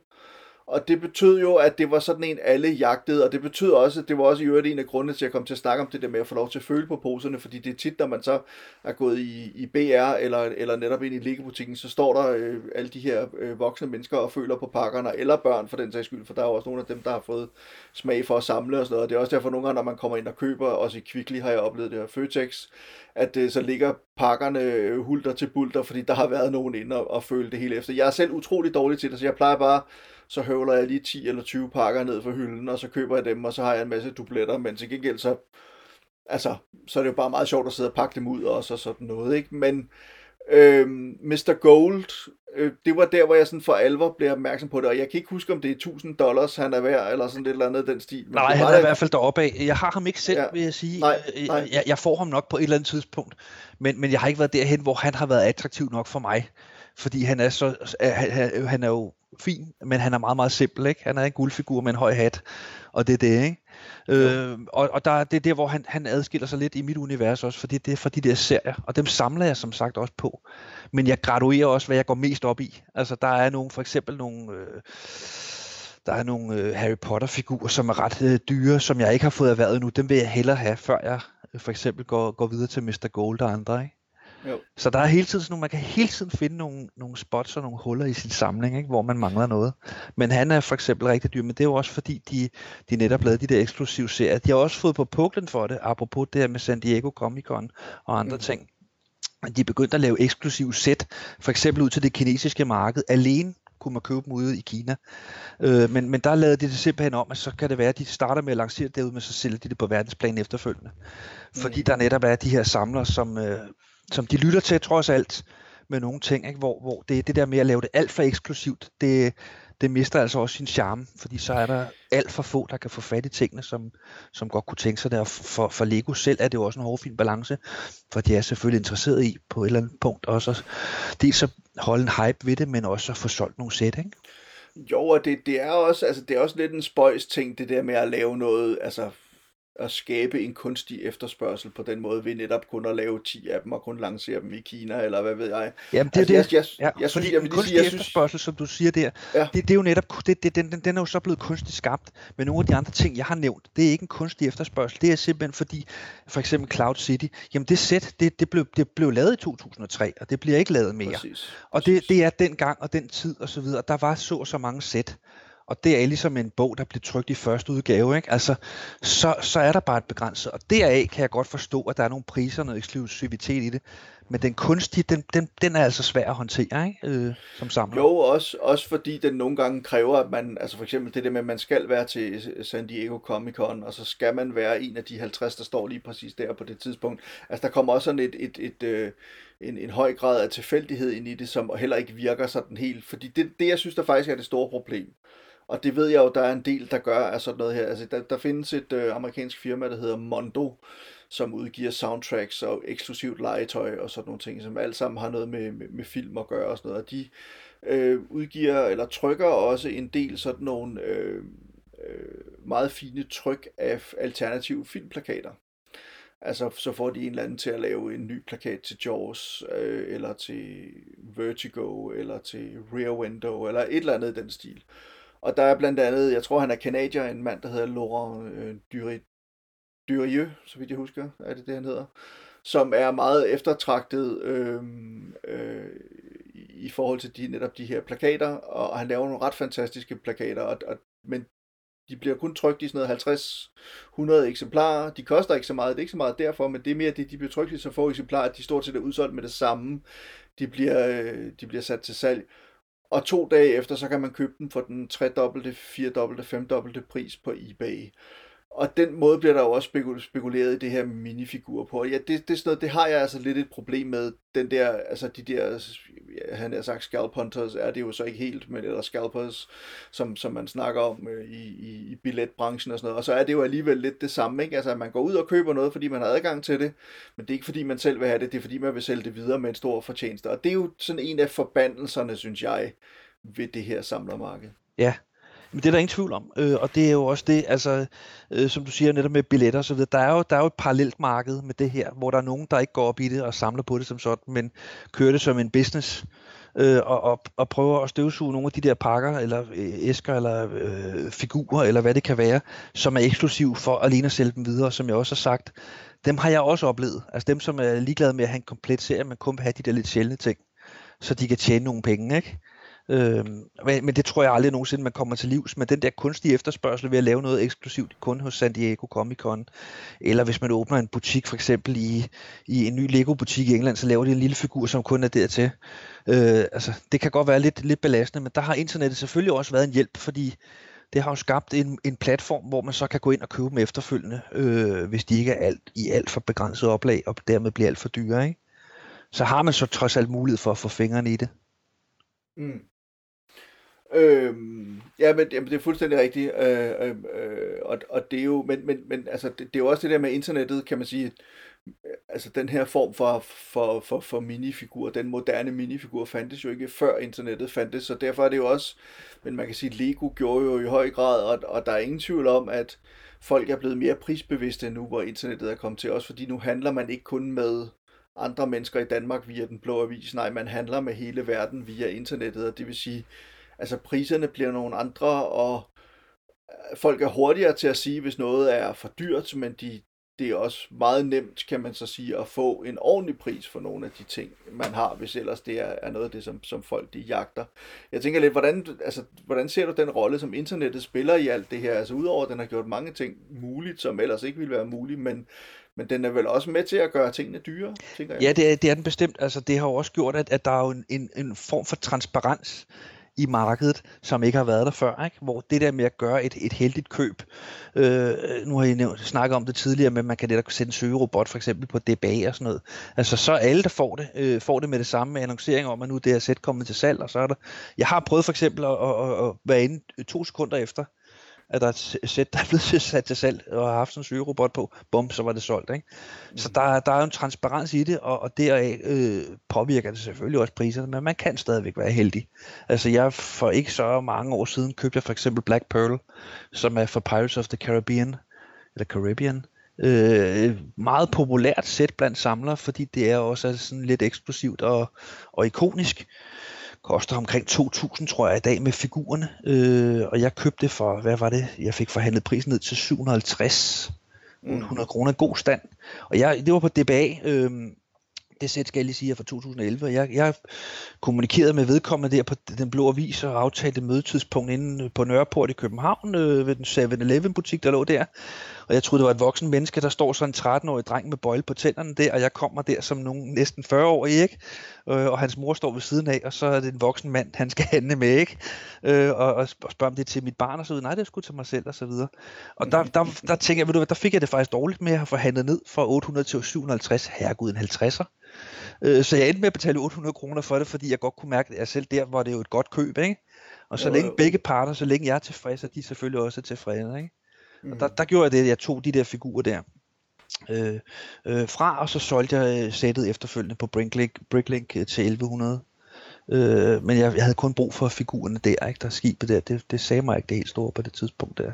Og det betød jo, at det var sådan en, alle jagtede, og det betød også, at det var også i øvrigt en af grundene til, at jeg kom til at snakke om det der med at få lov til at føle på poserne, fordi det er tit, når man så er gået i, i BR, eller, eller netop ind i liggebutikken, så står der øh, alle de her øh, voksne mennesker og føler på pakkerne, eller børn for den sags skyld, for der er jo også nogle af dem, der har fået smag for at samle og sådan noget, og det er også derfor nogle gange, når man kommer ind og køber, også i Kvickly har jeg oplevet det her, Føtex, at øh, så ligger pakkerne øh, hulter til bulter, fordi der har været nogen inde og, og føle det hele efter. Jeg er selv utrolig dårlig til det, så jeg plejer bare så høvler jeg lige 10 eller 20 pakker ned fra hylden, og så køber jeg dem, og så har jeg en masse dubletter, men til gengæld så, altså, så er det jo bare meget sjovt at sidde og pakke dem ud og så sådan noget, ikke? Men øh, Mr. Gold, øh, det var der, hvor jeg sådan for alvor blev opmærksom på det, og jeg kan ikke huske, om det er 1000 dollars, han er værd, eller sådan lidt eller andet den stil. Men nej, det han er der... i hvert fald deroppe af. Jeg har ham ikke selv, ja. vil jeg sige. Nej, nej. Jeg, jeg får ham nok på et eller andet tidspunkt, men, men jeg har ikke været derhen, hvor han har været attraktiv nok for mig fordi han er så han, han er jo fin, men han er meget, meget simpel, ikke? Han er en guldfigur med en høj hat, og det er det, ikke? Øh, og, og der, det er der, hvor han, han adskiller sig lidt i mit univers også, fordi det er for de der serier, og dem samler jeg som sagt også på. Men jeg graduerer også, hvad jeg går mest op i. Altså, der er nogle, for eksempel nogle... Øh, der er nogle øh, Harry Potter-figurer, som er ret øh, dyre, som jeg ikke har fået erhvervet nu. Dem vil jeg hellere have, før jeg øh, for eksempel går, går videre til Mr. Gold og andre. Ikke? Jo. Så der er hele tiden sådan nogle, man kan hele tiden finde nogle, nogle spots og nogle huller i sin samling, ikke, hvor man mangler noget. Men han er for eksempel rigtig dyr, men det er jo også fordi, de, de netop lavede de der eksklusive serier. De har også fået på puklen for det, apropos det her med San Diego Comic Con og andre mm. ting. De er begyndt at lave eksklusive sæt, for eksempel ud til det kinesiske marked, alene kunne man købe dem ude i Kina. Øh, men, men der lavede de det simpelthen om, at så kan det være, at de starter med at lancere det derude, men så sælger de det på verdensplan efterfølgende. Fordi mm. der netop er de her samlere, som, øh, som de lytter til trods alt med nogle ting, ikke? Hvor, hvor det, det der med at lave det alt for eksklusivt, det, det mister altså også sin charme, fordi så er der alt for få, der kan få fat i tingene, som, som godt kunne tænke sig det. Og for, for Lego selv er det jo også en hårfin balance, for de er selvfølgelig interesseret i på et eller andet punkt også dels at holde en hype ved det, men også at få solgt nogle sæt, ikke? Jo, og det, det er også, altså det er også lidt en spøjs ting, det der med at lave noget, altså at skabe en kunstig efterspørgsel på den måde, ved netop kun at lave 10 af dem og kun lancere dem i Kina, eller hvad ved jeg. Jamen, det er altså, det. Jeg, jeg, ja, jeg, synes, jeg vil kunstig jeg synes... efterspørgsel, som du siger der, ja. det, det, er jo netop, det, det, den, den er jo så blevet kunstigt skabt, men nogle af de andre ting, jeg har nævnt, det er ikke en kunstig efterspørgsel, det er simpelthen fordi, for eksempel Cloud City, jamen det sæt, det, det, blev, det blev lavet i 2003, og det bliver ikke lavet mere. Præcis. Og det, det er den gang og den tid og så videre, der var så og så mange sæt og det er ligesom en bog, der blev trykt i første udgave, ikke? Altså, så, så er der bare et begrænset, og deraf kan jeg godt forstå, at der er nogle priser og noget eksklusivitet i det, men den kunstige, den, den, den er altså svær at håndtere, ikke? Øh, som samler. Jo, også, også fordi den nogle gange kræver, at man, altså for eksempel det der med, at man skal være til San Diego Comic Con, og så skal man være en af de 50, der står lige præcis der på det tidspunkt. Altså der kommer også sådan et, et, et, et en, en høj grad af tilfældighed ind i det, som heller ikke virker sådan helt, fordi det, det jeg synes, der faktisk er det store problem, og det ved jeg jo, der er en del, der gør af sådan noget her. Altså, der, der findes et øh, amerikansk firma, der hedder Mondo, som udgiver soundtracks og eksklusivt legetøj og sådan nogle ting, som alt sammen har noget med, med, med film at gøre og sådan noget. Og de øh, udgiver eller trykker også en del sådan nogle øh, øh, meget fine tryk af alternative filmplakater. Altså, så får de en eller anden til at lave en ny plakat til Jaws, øh, eller til Vertigo, eller til Rear Window, eller et eller andet i den stil. Og der er blandt andet, jeg tror han er kanadier, en mand, der hedder Laurent øh, Dury, Durieux, så vidt jeg husker, er det det, han hedder, som er meget eftertragtet øh, øh, i forhold til de, netop de her plakater, og han laver nogle ret fantastiske plakater, og, og, men de bliver kun trykt i sådan noget 50-100 eksemplarer. De koster ikke så meget, det er ikke så meget derfor, men det er mere det, de bliver trykt i så få eksemplarer, at de stort set er udsolgt med det samme. De bliver, øh, de bliver sat til salg. Og to dage efter, så kan man købe den for den tredobbelte, firedobbelte, femdobbelte pris på eBay. Og den måde bliver der jo også spekuleret i det her minifigurer på. ja, det, det, er sådan noget, det har jeg altså lidt et problem med. Den der, altså de der, ja, han har sagt scalp hunters, er det jo så ikke helt, men eller scalpers, som, som man snakker om øh, i, i, i billetbranchen og sådan noget. Og så er det jo alligevel lidt det samme, ikke? Altså man går ud og køber noget, fordi man har adgang til det, men det er ikke fordi man selv vil have det, det er fordi man vil sælge det videre med en stor fortjeneste. Og det er jo sådan en af forbandelserne, synes jeg, ved det her samlermarked. Ja, men det er der ingen tvivl om, øh, og det er jo også det, altså, øh, som du siger netop med billetter og så videre, der er, jo, der er jo et parallelt marked med det her, hvor der er nogen, der ikke går op i det og samler på det som sådan, men kører det som en business, øh, og, og, og prøver at støvsuge nogle af de der pakker, eller øh, æsker, eller øh, figurer, eller hvad det kan være, som er eksklusiv for alene at sælge dem videre, som jeg også har sagt, dem har jeg også oplevet. Altså dem, som er ligeglade med at have en komplet serie, men kun vil have de der lidt sjældne ting, så de kan tjene nogle penge, ikke? Øh, men, men det tror jeg aldrig nogensinde, man kommer til livs. Men den der kunstige efterspørgsel ved at lave noget eksklusivt kun hos San Diego Comic Con, eller hvis man åbner en butik for eksempel i, i en ny Lego-butik i England, så laver de en lille figur, som kun er dertil. Øh, altså, det kan godt være lidt, lidt belastende, men der har internettet selvfølgelig også været en hjælp, fordi det har jo skabt en, en platform, hvor man så kan gå ind og købe dem efterfølgende, øh, hvis de ikke er alt, i alt for begrænset oplag, og dermed bliver alt for dyre. Ikke? Så har man så trods alt mulighed for at få fingrene i det. Mm. Øhm, ja, men jamen, det er fuldstændig rigtigt. Øh, øh, øh, og, og det er jo, men, men, men altså, det, det er jo også det der med internettet, kan man sige, altså den her form for, for, for, for minifigur, den moderne minifigur fandtes jo ikke før internettet fandtes, så derfor er det jo også, men man kan sige, Lego gjorde jo i høj grad, og, og der er ingen tvivl om, at folk er blevet mere prisbevidste nu, hvor internettet er kommet til, også fordi nu handler man ikke kun med andre mennesker i Danmark via den blå avis, nej, man handler med hele verden via internettet, og det vil sige, altså priserne bliver nogle andre, og øh, folk er hurtigere til at sige, hvis noget er for dyrt, men de, det er også meget nemt, kan man så sige, at få en ordentlig pris for nogle af de ting, man har, hvis ellers det er, er noget af det, som, som folk de jagter. Jeg tænker lidt, hvordan, altså, hvordan ser du den rolle, som internettet spiller i alt det her? Altså udover, at den har gjort mange ting muligt, som ellers ikke ville være muligt, men, men den er vel også med til at gøre tingene dyre, tænker jeg. Ja, det er, det er den bestemt. Altså, det har jo også gjort, at, at der er jo en, en, en form for transparens i markedet, som ikke har været der før, ikke? hvor det der med at gøre et, et heldigt køb, øh, nu har I nævnt, snakket om det tidligere, men man kan netop sætte en søgerobot for eksempel på DBA og sådan noget, altså så alle, der får det, øh, får det med det samme med annoncering om, at nu det her sæt kommet til salg, og så er der, jeg har prøvet for eksempel at, at, at, at være inde to sekunder efter, at der er et sæt, der er blevet sat til salg, og har haft sådan en sygerobot på, bum, så var det solgt. Ikke? Mm. Så der, der er jo en transparens i det, og, og deraf øh, påvirker det selvfølgelig også priserne, men man kan stadigvæk være heldig. Altså jeg for ikke så mange år siden købte jeg for eksempel Black Pearl, som er for Pirates of the Caribbean, eller Caribbean. Øh, meget populært sæt blandt samlere, fordi det er også sådan lidt eksplosivt og, og ikonisk. Koster omkring 2.000, tror jeg, i dag med figurerne. Øh, og jeg købte for, hvad var det? Jeg fik forhandlet prisen ned til 750 100 kroner god stand. Og jeg, det var på DBA, øh, det sæt skal jeg lige sige, fra 2011. Jeg, jeg kommunikerede med vedkommende der på Den Blå Avis og aftalte mødetidspunkt inde på Nørreport i København øh, ved den 7-Eleven butik, der lå der. Og jeg troede, det var et voksen menneske, der står sådan en 13-årig dreng med bøjle på tænderne der, og jeg kommer der som nogen næsten 40 år, ikke? Øh, og hans mor står ved siden af, og så er det en voksen mand, han skal handle med, ikke? Øh, og, og spørger om det til mit barn, og så videre. Nej, det er sgu til mig selv, og så videre. Og der, der, der tænker jeg, ved du hvad, der fik jeg det faktisk dårligt med at få handlet ned fra 800 til 750, herregud en 50'er. Øh, så jeg endte med at betale 800 kroner for det, fordi jeg godt kunne mærke, at jeg selv der var det jo et godt køb, ikke? Og så længe begge parter, så længe jeg er tilfreds, og de selvfølgelig også er tilfredse, ikke? Mm. Og der, der gjorde jeg det, at jeg tog de der figurer der øh, øh, fra, og så solgte jeg øh, sættet efterfølgende på Bricklink, Bricklink øh, til 1100. Øh, men jeg, jeg havde kun brug for figurerne der, ikke? Der skibet der, det, det sagde mig ikke det helt store på det tidspunkt der.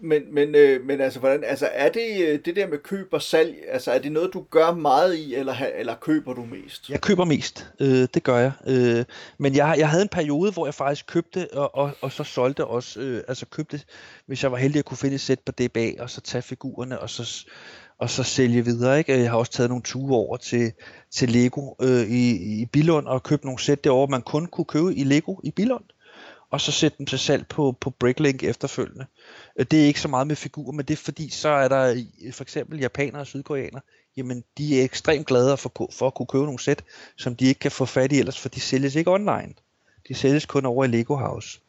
Men, men, øh, men altså, hvordan, altså, er det øh, det der med køb og salg, altså er det noget, du gør meget i, eller, eller køber du mest? Jeg køber mest, øh, det gør jeg. Øh, men jeg, jeg havde en periode, hvor jeg faktisk købte, og, og, og så solgte også, øh, altså købte, hvis jeg var heldig at kunne finde et sæt på DBA, og så tage figurerne, og så, og så sælge videre. Ikke? Jeg har også taget nogle ture over til, til Lego øh, i, i Billund, og købt nogle sæt derovre, man kun kunne købe i Lego i Billund og så sætte dem til salg på, på Bricklink efterfølgende. Øh, det er ikke så meget med figurer, men det er fordi, så er der for eksempel japanere og sydkoreanere, jamen de er ekstremt glade for, for at kunne købe nogle sæt, som de ikke kan få fat i ellers, for de sælges ikke online. De sælges kun over i Lego House.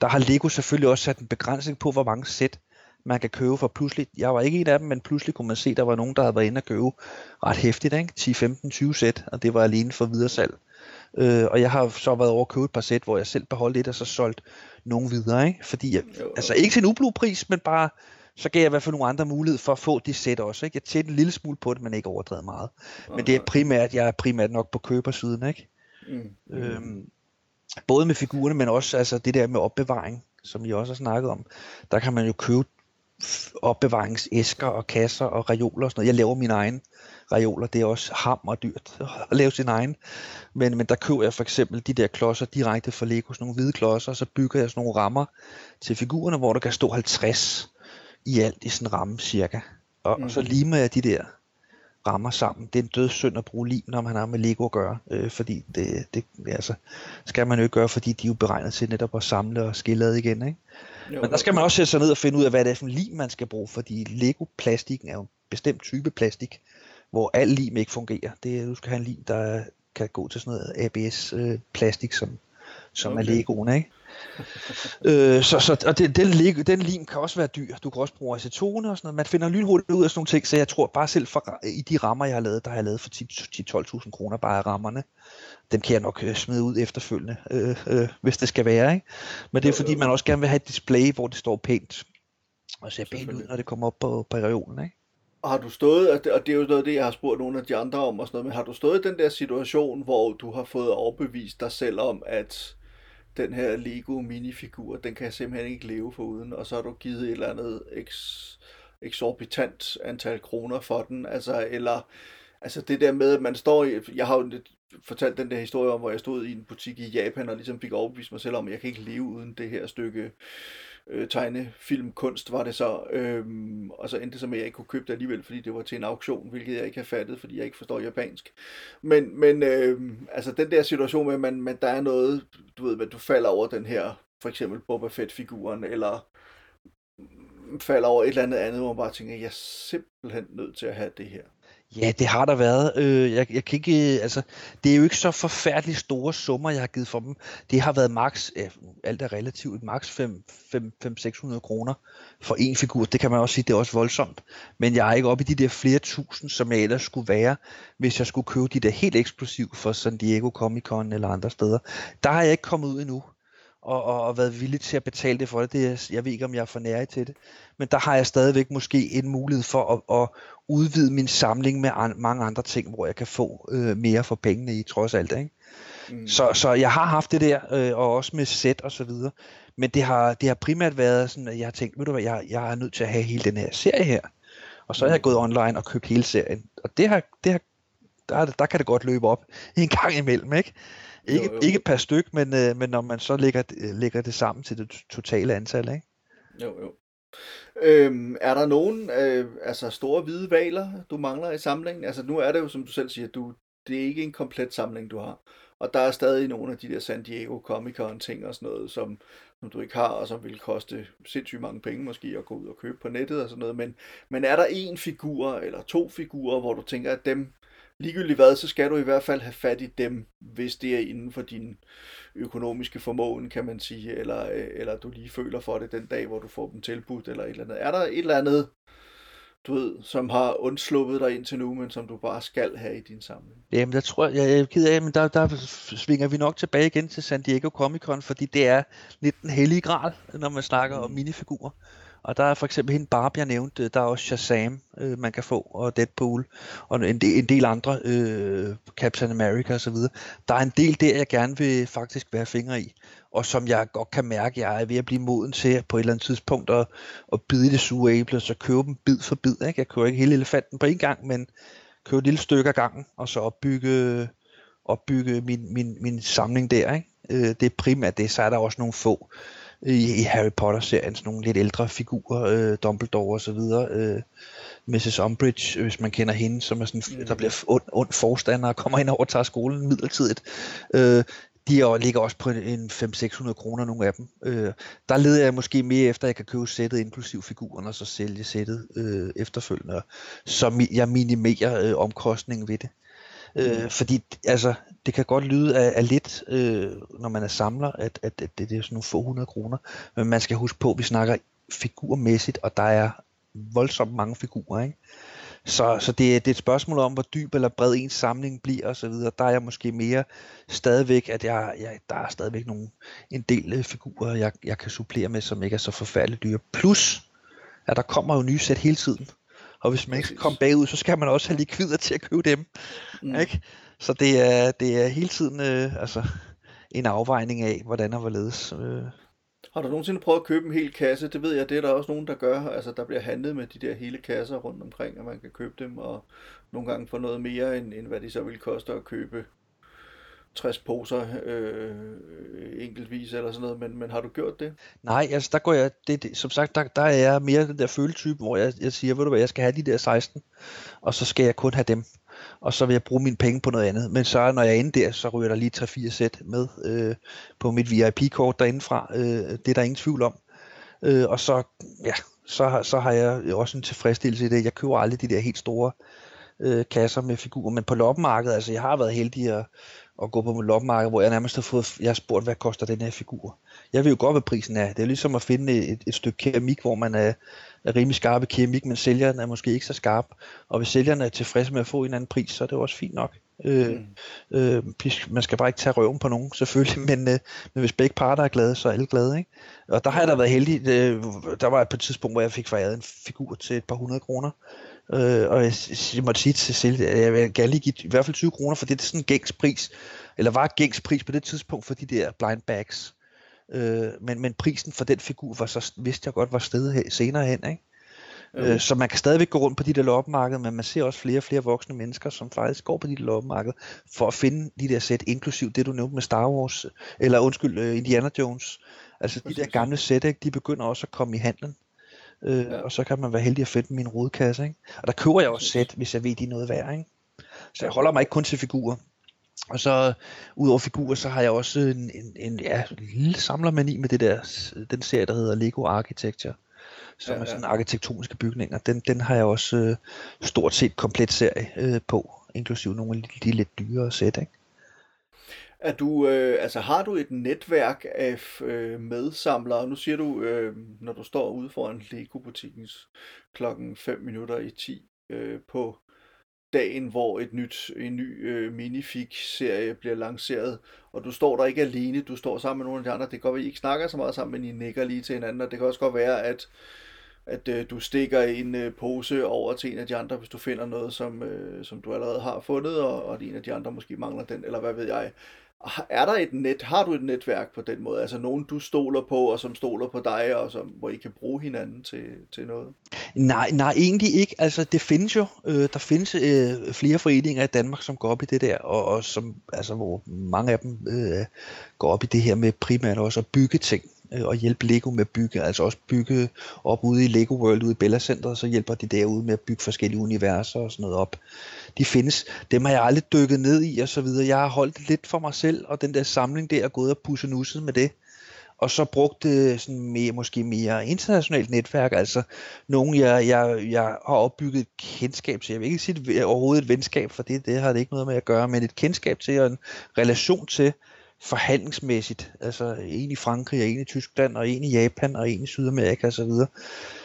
Der har Lego selvfølgelig også sat en begrænsning på, hvor mange sæt man kan købe for pludselig. Jeg var ikke en af dem, men pludselig kunne man se, at der var nogen, der havde været inde og købe ret hæftigt, ikke? 10, 15, 20 sæt, og det var alene for videresalg. Øh, og jeg har så været over at købe et par sæt, hvor jeg selv beholdt et, og så solgt nogen videre. Ikke? Fordi jeg, altså ikke til en ublu pris, men bare så gav jeg i hvert fald nogle andre muligheder for at få de sæt også. Ikke? Jeg tjente en lille smule på det, men ikke overdrevet meget. Men det er primært, jeg er primært nok på købersiden. Ikke? Mm. Øhm, både med figurerne, men også altså, det der med opbevaring, som I også har snakket om. Der kan man jo købe opbevaringsæsker og kasser og reoler og sådan noget. Jeg laver min egen reoler. Det er også hammer dyrt at lave sin egen. Men, men der køber jeg for eksempel de der klodser direkte fra Lego, sådan nogle hvide klodser, og så bygger jeg sådan nogle rammer til figurerne, hvor der kan stå 50 i alt i sådan en ramme cirka. Og, mm. og så limer jeg de der rammer sammen. Det er en død synd at bruge lim, når man har med Lego at gøre, øh, fordi det, det, altså, skal man jo ikke gøre, fordi de er jo beregnet til netop at samle og skille igen. Ikke? Jo, Men der skal man også sætte sig ned og finde ud af, hvad det er for en lim, man skal bruge, fordi Lego-plastikken er jo en bestemt type plastik, hvor al lim ikke fungerer. Det er, du skal have en lim, der kan gå til sådan noget ABS-plastik, øh, som, som okay. er Legoen, ikke? øh, så, så, og det, den, den lim kan også være dyr. Du kan også bruge acetone og sådan noget. Man finder lynhurtigt ud af sådan nogle ting, så jeg tror bare selv for, i de rammer, jeg har lavet, der har jeg lavet for 10-12.000 kroner bare af rammerne. Dem kan jeg nok øh, smide ud efterfølgende, øh, øh, hvis det skal være. Ikke? Men det er fordi, man også gerne vil have et display, hvor det står pænt og ser pænt ud, når det kommer op på, på reolen. Ikke? Og har du stået, og det, og det er jo noget af det, jeg har spurgt nogle af de andre om og sådan noget, men har du stået i den der situation, hvor du har fået overbevist dig selv om, at den her Lego minifigur, den kan jeg simpelthen ikke leve for uden, og så har du givet et eller andet eks, eksorbitant antal kroner for den, altså, eller altså det der med, at man står i, jeg har jo fortalt den der historie om, hvor jeg stod i en butik i Japan, og ligesom fik overbevist mig selv om, at jeg kan ikke leve uden det her stykke øh, tegnefilmkunst var det så, øhm, og så endte det så med, at jeg ikke kunne købe det alligevel, fordi det var til en auktion, hvilket jeg ikke har fattet, fordi jeg ikke forstår japansk. Men, men øh, altså den der situation med, at man, man, der er noget, du ved, at du falder over den her, for eksempel Boba Fett-figuren, eller falder over et eller andet andet, hvor man bare tænker, jeg er simpelthen nødt til at have det her. Ja, det har der været. Øh, jeg, jeg kan ikke, øh, altså, det er jo ikke så forfærdeligt store summer, jeg har givet for dem. Det har været max, alt er relativt, max 500-600 kroner for en figur. Det kan man også sige, det er også voldsomt. Men jeg er ikke oppe i de der flere tusind, som jeg ellers skulle være, hvis jeg skulle købe de der helt eksplosive for San Diego Comic Con eller andre steder. Der har jeg ikke kommet ud endnu og, og, og været villig til at betale det for det. det er, jeg ved ikke, om jeg er for nær til det. Men der har jeg stadigvæk måske en mulighed for at, at udvide min samling med an, mange andre ting, hvor jeg kan få øh, mere for pengene i trods alt. Ikke? Mm. Så, så jeg har haft det der, øh, og også med sæt og så videre. Men det har, det har primært været sådan, at jeg har tænkt, ved du hvad, jeg, jeg er nødt til at have hele den her serie her. Og så har jeg gået online og købt hele serien. Og det har, det har, der, der kan det godt løbe op en gang imellem, ikke? Ikke, jo, jo. ikke per styk, men, øh, men når man så lægger, lægger det sammen til det totale antal, ikke? Jo, jo. Øhm, er der nogen øh, altså store hvide valer, du mangler i samlingen? Altså nu er det jo, som du selv siger, du, det er ikke en komplet samling, du har. Og der er stadig nogle af de der San Diego Comic Con ting og sådan noget, som, som du ikke har, og som vil koste sindssygt mange penge måske at gå ud og købe på nettet og sådan noget. Men, men er der en figur eller to figurer, hvor du tænker, at dem, ligegyldigt hvad, så skal du i hvert fald have fat i dem, hvis det er inden for din økonomiske formåen, kan man sige, eller, øh, eller du lige føler for det den dag, hvor du får dem tilbudt, eller et eller andet. Er der et eller andet, du ved, som har undsluppet dig indtil nu, men som du bare skal have i din samling? Jamen, der tror jeg, jeg er ked af, men der, der svinger vi nok tilbage igen til San Diego Comic Con, fordi det er lidt den hellige gral, når man snakker mm. om minifigurer. Og der er for eksempel hende Barbie, jeg nævnte, øh, der er også Shazam, øh, man kan få, og Deadpool, og en del, en del andre, øh, Captain America osv. Der er en del der, jeg gerne vil faktisk være fingre i, og som jeg godt kan mærke, jeg er ved at blive moden til på et eller andet tidspunkt at, at bide det sure æble, så købe dem bid for bid. Ikke? Jeg køber ikke hele elefanten på en gang, men købe et lille stykke af gangen, og så opbygge, opbygge min, min, min samling der. Ikke? Øh, det er primært det, så er der også nogle få i, i Harry Potter-serien, sådan nogle lidt ældre figurer, øh, Dumbledore og så videre, øh, Mrs. Umbridge, hvis man kender hende, som er sådan, mm. der bliver ond, ond forstander og kommer ind og overtager skolen midlertidigt. Øh, de er, ligger også på en 500-600 kroner, nogle af dem. Øh, der leder jeg måske mere efter, at jeg kan købe sættet inklusiv figuren, og så sælge sættet øh, efterfølgende, så jeg minimerer øh, omkostningen ved det. Øh, fordi altså, det kan godt lyde af, af lidt, øh, når man er samler, at, at, at det, det er sådan nogle få hundrede kroner. Men man skal huske på, at vi snakker figurmæssigt, og der er voldsomt mange figurer. Ikke? Så, så det, er, det er et spørgsmål om, hvor dyb eller bred ens samling bliver osv. Der er jeg måske mere stadigvæk, at jeg, jeg, der er stadigvæk nogle, en del øh, figurer, jeg, jeg kan supplere med, som ikke er så forfærdeligt dyre. Plus, at der kommer jo nye sæt hele tiden. Og hvis man ikke skal komme bagud, så skal man også have likvider til at købe dem. Mm. Ikke? Så det er, det er hele tiden øh, altså, en afvejning af, hvordan og hvorledes. Øh. Har du nogensinde prøvet at købe en hel kasse? Det ved jeg, det er der også nogen, der gør. Altså, der bliver handlet med de der hele kasser rundt omkring, og man kan købe dem, og nogle gange få noget mere, end, end hvad de så ville koste at købe 60 poser øh, enkeltvis eller sådan noget, men, men har du gjort det? Nej, altså der går jeg, det, det, som sagt, der, der er jeg mere den der føletype, hvor jeg, jeg siger, ved du hvad, jeg skal have de der 16, og så skal jeg kun have dem, og så vil jeg bruge mine penge på noget andet. Men så når jeg er inde der, så ryger der lige 3-4 sæt med øh, på mit VIP-kort derindefra, øh, det er der ingen tvivl om. Øh, og så, ja, så, så har jeg også en tilfredsstillelse i det. Jeg køber aldrig de der helt store øh, kasser med figurer, men på loppemarkedet, altså jeg har været heldig at at gå på loppemarked, hvor jeg nærmest har fået, jeg har spurgt, hvad koster den her figur? Jeg ved jo godt, hvad prisen er. Det er ligesom at finde et, et stykke keramik, hvor man er, er rimelig skarp i keramik, men sælgeren er måske ikke så skarp. Og hvis sælgeren er tilfreds med at få en anden pris, så er det også fint nok. Øh, mm. øh, man skal bare ikke tage røven på nogen, selvfølgelig, men, øh, men hvis begge parter er glade, så er alle glade. Ikke? Og der har jeg da været heldig. Øh, der var et tidspunkt, hvor jeg fik fejret en figur til et par hundrede kroner. Øh, og jeg, jeg måtte sige til Silje, at jeg vil gerne lige give i hvert fald 20 kroner, for det er sådan en gængs pris, eller var gængs pris på det tidspunkt for de der blind bags. Øh, men, men prisen for den figur var så, vidste jeg godt, var stedet senere hen. Ikke? Øh, så man kan stadigvæk gå rundt på de der loppemarkeder, men man ser også flere og flere voksne mennesker, som faktisk går på de der loppemarkeder, for at finde de der sæt, inklusiv det du nævnte med Star Wars, eller undskyld, uh, Indiana Jones. Altså de der gamle sæt, ikke, de begynder også at komme i handlen øh, ja. og så kan man være heldig at finde min rodekasse. Ikke? Og der køber jeg også sæt, hvis jeg ved, de er noget værd. Ikke? Så jeg holder mig ikke kun til figurer. Og så udover figurer, så har jeg også en, en, en, ja, lille samlermani med det der, den serie, der hedder Lego Architecture, som ja, ja. er sådan arkitektoniske bygninger. Den, den har jeg også øh, stort set komplet serie øh, på, inklusive nogle af de, de lidt dyrere sæt. Ikke? Er du, øh, altså har du et netværk af øh, medsamlere? Nu siger du, øh, når du står ude foran Lego-butikkens klokken 5 minutter i 10 øh, på dagen, hvor et nyt, en ny øh, minifig-serie bliver lanceret, og du står der ikke alene, du står sammen med nogle af de andre. Det kan godt være, at I ikke snakker så meget sammen, men I nikker lige til hinanden, og det kan også godt være, at at øh, du stikker en øh, pose over til en af de andre, hvis du finder noget, som, øh, som du allerede har fundet, og, og en af de andre måske mangler den, eller hvad ved jeg. Er der et net, har du et netværk på den måde? Altså nogen, du stoler på, og som stoler på dig, og som, hvor I kan bruge hinanden til, til noget? Nej, nej, egentlig ikke. Altså, det findes jo. Øh, der findes øh, flere foreninger i Danmark, som går op i det der, og, og som, altså, hvor mange af dem øh, går op i det her med primært også at bygge ting øh, og hjælpe Lego med at bygge, altså også bygge op ude i Lego World ude i Bella Center, så hjælper de derude med at bygge forskellige universer og sådan noget op. De findes. Dem har jeg aldrig dykket ned i og så videre. Jeg har holdt det lidt for mig selv, og den der samling der er gået og pusset nusset med det. Og så brugte øh, sådan mere, måske mere internationalt netværk, altså nogen, jeg, jeg, jeg har opbygget et kendskab til. Jeg vil ikke sige det, overhovedet et venskab, for det, det har det ikke noget med at gøre, men et kendskab til og en relation til, forhandlingsmæssigt, altså en i Frankrig, og en i Tyskland, og en i Japan, og en i Sydamerika osv.,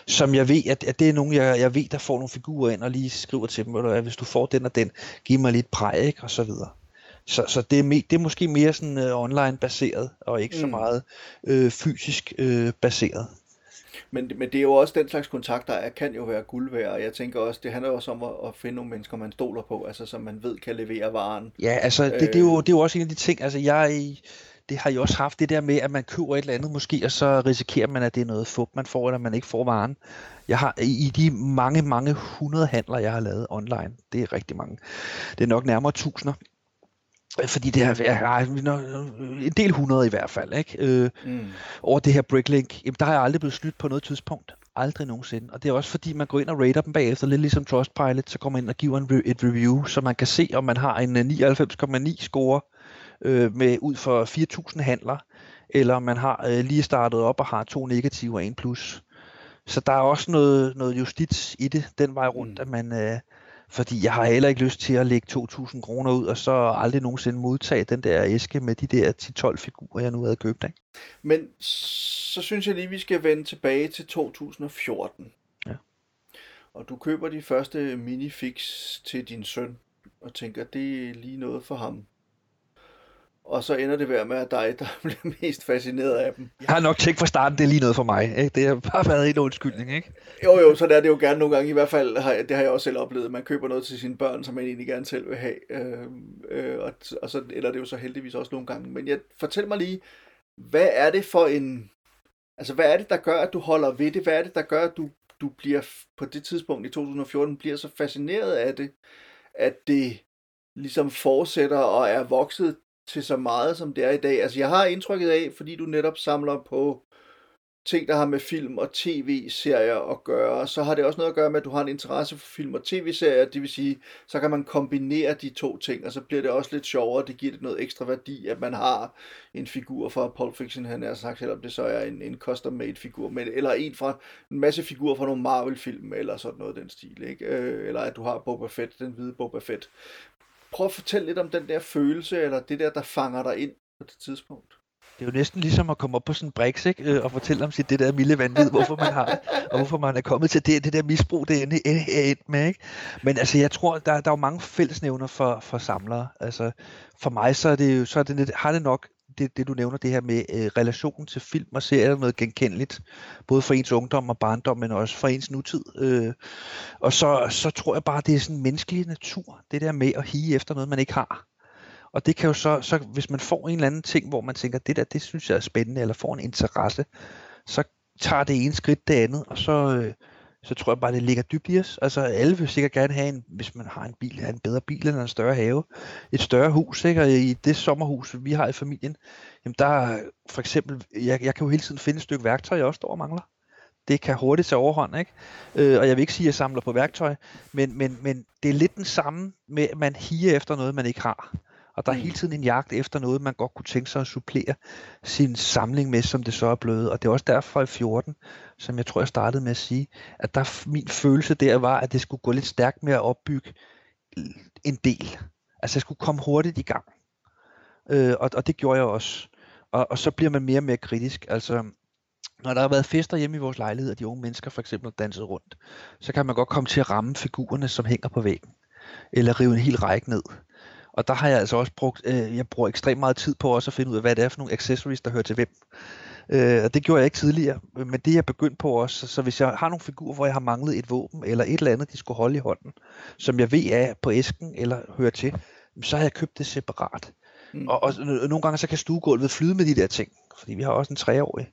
som jeg ved, at, at det er nogen, jeg, jeg ved, der får nogle figurer ind, og lige skriver til dem, at hvis du får den og den, giv mig lidt præg, ikke? og så videre. Så, så det, er me, det er måske mere sådan uh, online baseret, og ikke mm. så meget uh, fysisk uh, baseret. Men, men det er jo også den slags kontakter, der kan jo være guld værd, og jeg tænker også, det handler også om at, at finde nogle mennesker, man stoler på, altså som man ved kan levere varen. Ja, altså det, det, er, jo, det er jo også en af de ting, altså jeg det har jo også haft det der med, at man køber et eller andet måske, og så risikerer man, at det er noget fup, man får, eller man ikke får varen. Jeg har i de mange, mange hundrede handler, jeg har lavet online, det er rigtig mange, det er nok nærmere tusinder, fordi det er, ja, en del hundrede i hvert fald, ikke? Øh, mm. over det her Bricklink, jamen, der har jeg aldrig blevet snydt på noget tidspunkt. Aldrig nogensinde. Og det er også fordi, man går ind og rater dem bagefter, lidt ligesom Trustpilot, så går man ind og giver en, et review, så man kan se, om man har en 99,9 øh, score øh, med ud for 4.000 handler, eller om man har øh, lige startet op og har to negative og en plus. Så der er også noget, noget justits i det, den vej rundt, mm. at man, øh, fordi jeg har heller ikke lyst til at lægge 2.000 kroner ud, og så aldrig nogensinde modtage den der æske med de der 10-12 figurer, jeg nu havde købt. Ikke? Men så synes jeg lige, vi skal vende tilbage til 2014. Ja. Og du køber de første minifix til din søn, og tænker, det er lige noget for ham og så ender det med at dig, der bliver mest fascineret af dem. Jeg har nok tænkt fra starten, det er lige noget for mig. Ikke? Det har bare været en undskyldning, ikke? Jo, jo, så er det jo gerne nogle gange. I hvert fald, har, det har jeg også selv oplevet. Man køber noget til sine børn, som man egentlig gerne selv vil have. Øh, øh, og, og så ender det jo så heldigvis også nogle gange. Men jeg, fortæl mig lige, hvad er det for en... Altså, hvad er det, der gør, at du holder ved det? Hvad er det, der gør, at du, du bliver på det tidspunkt i 2014 bliver så fascineret af det, at det ligesom fortsætter og er vokset til så meget, som det er i dag. Altså, jeg har indtrykket af, fordi du netop samler på ting, der har med film og tv-serier at gøre, så har det også noget at gøre med, at du har en interesse for film og tv-serier, det vil sige, så kan man kombinere de to ting, og så bliver det også lidt sjovere, det giver det noget ekstra værdi, at man har en figur fra Pulp Fiction, han er sagt, selvom det så er en, en custom-made figur, men, eller en fra en masse figurer fra nogle Marvel-film, eller sådan noget den stil, ikke? Øh, eller at du har Boba Fett, den hvide Boba Fett prøv at fortælle lidt om den der følelse, eller det der, der fanger dig ind på det tidspunkt. Det er jo næsten ligesom at komme op på sådan en brix, ikke? Øh, og fortælle om sit det der milde vanvid, hvorfor man har og hvorfor man er kommet til det, det der misbrug, det er endt med. Ikke? Men altså, jeg tror, der, der er jo mange fællesnævner for, for samlere. Altså, for mig så, er det jo, så er det, har det nok det, det du nævner, det her med øh, relationen til film og serier, noget genkendeligt, både for ens ungdom og barndom, men også for ens nutid. Øh, og så, så tror jeg bare, det er sådan en menneskelig natur, det der med at hige efter noget, man ikke har. Og det kan jo så, så, hvis man får en eller anden ting, hvor man tænker, det der, det synes jeg er spændende, eller får en interesse, så tager det ene skridt det andet, og så, øh, så tror jeg bare, det ligger dybt i os. Altså alle vil sikkert gerne have en, hvis man har en bil, have en bedre bil eller en større have. Et større hus, ikke? Og i det sommerhus, vi har i familien, jamen der for eksempel, jeg, jeg kan jo hele tiden finde et stykke værktøj, jeg også står og mangler. Det kan hurtigt tage overhånd, ikke? Øh, og jeg vil ikke sige, at jeg samler på værktøj, men, men, men det er lidt den samme med, at man higer efter noget, man ikke har. Og der er mm. hele tiden en jagt efter noget, man godt kunne tænke sig at supplere sin samling med, som det så er blevet. Og det er også derfor i 14, som jeg tror, jeg startede med at sige, at der, min følelse der var, at det skulle gå lidt stærkt med at opbygge en del. Altså jeg skulle komme hurtigt i gang. Øh, og, og det gjorde jeg også. Og, og så bliver man mere og mere kritisk. Altså, når der har været fester hjemme i vores lejlighed, og de unge mennesker for eksempel danset rundt, så kan man godt komme til at ramme figurerne, som hænger på væggen. Eller rive en hel række ned. Og der har jeg altså også brugt, øh, jeg bruger ekstremt meget tid på også at finde ud af, hvad det er for nogle accessories, der hører til hvem. Øh, og det gjorde jeg ikke tidligere, men det er jeg begyndt på også. Så hvis jeg har nogle figurer, hvor jeg har manglet et våben, eller et eller andet, de skulle holde i hånden, som jeg ved er på æsken eller hører til, så har jeg købt det separat. Mm. Og, og nogle gange så kan stuegulvet flyde med de der ting, fordi vi har også en treårig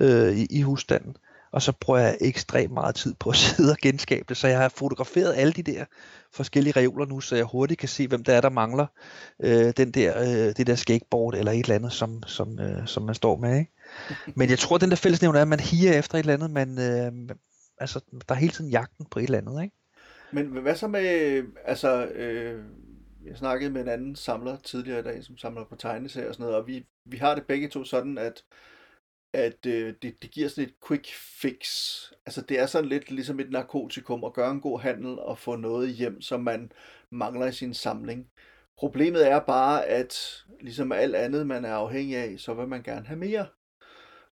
øh, i, i husstanden og så bruger jeg ekstremt meget tid på at sidde og genskabe det, så jeg har fotograferet alle de der forskellige reoler nu, så jeg hurtigt kan se, hvem der er, der mangler øh, den der, øh, det der skateboard eller et eller andet, som, som, øh, som man står med. Ikke? Men jeg tror, den der fællesnævner er, at man higer efter et eller andet, man, øh, altså, der er hele tiden jagten på et eller andet. Ikke? Men hvad så med, altså, øh, jeg snakkede med en anden samler tidligere i dag, som samler på tegneserier og sådan noget, og vi, vi har det begge to sådan, at at øh, det, det giver sådan et quick fix. Altså det er sådan lidt ligesom et narkotikum at gøre en god handel og få noget hjem, som man mangler i sin samling. Problemet er bare, at ligesom alt andet, man er afhængig af, så vil man gerne have mere.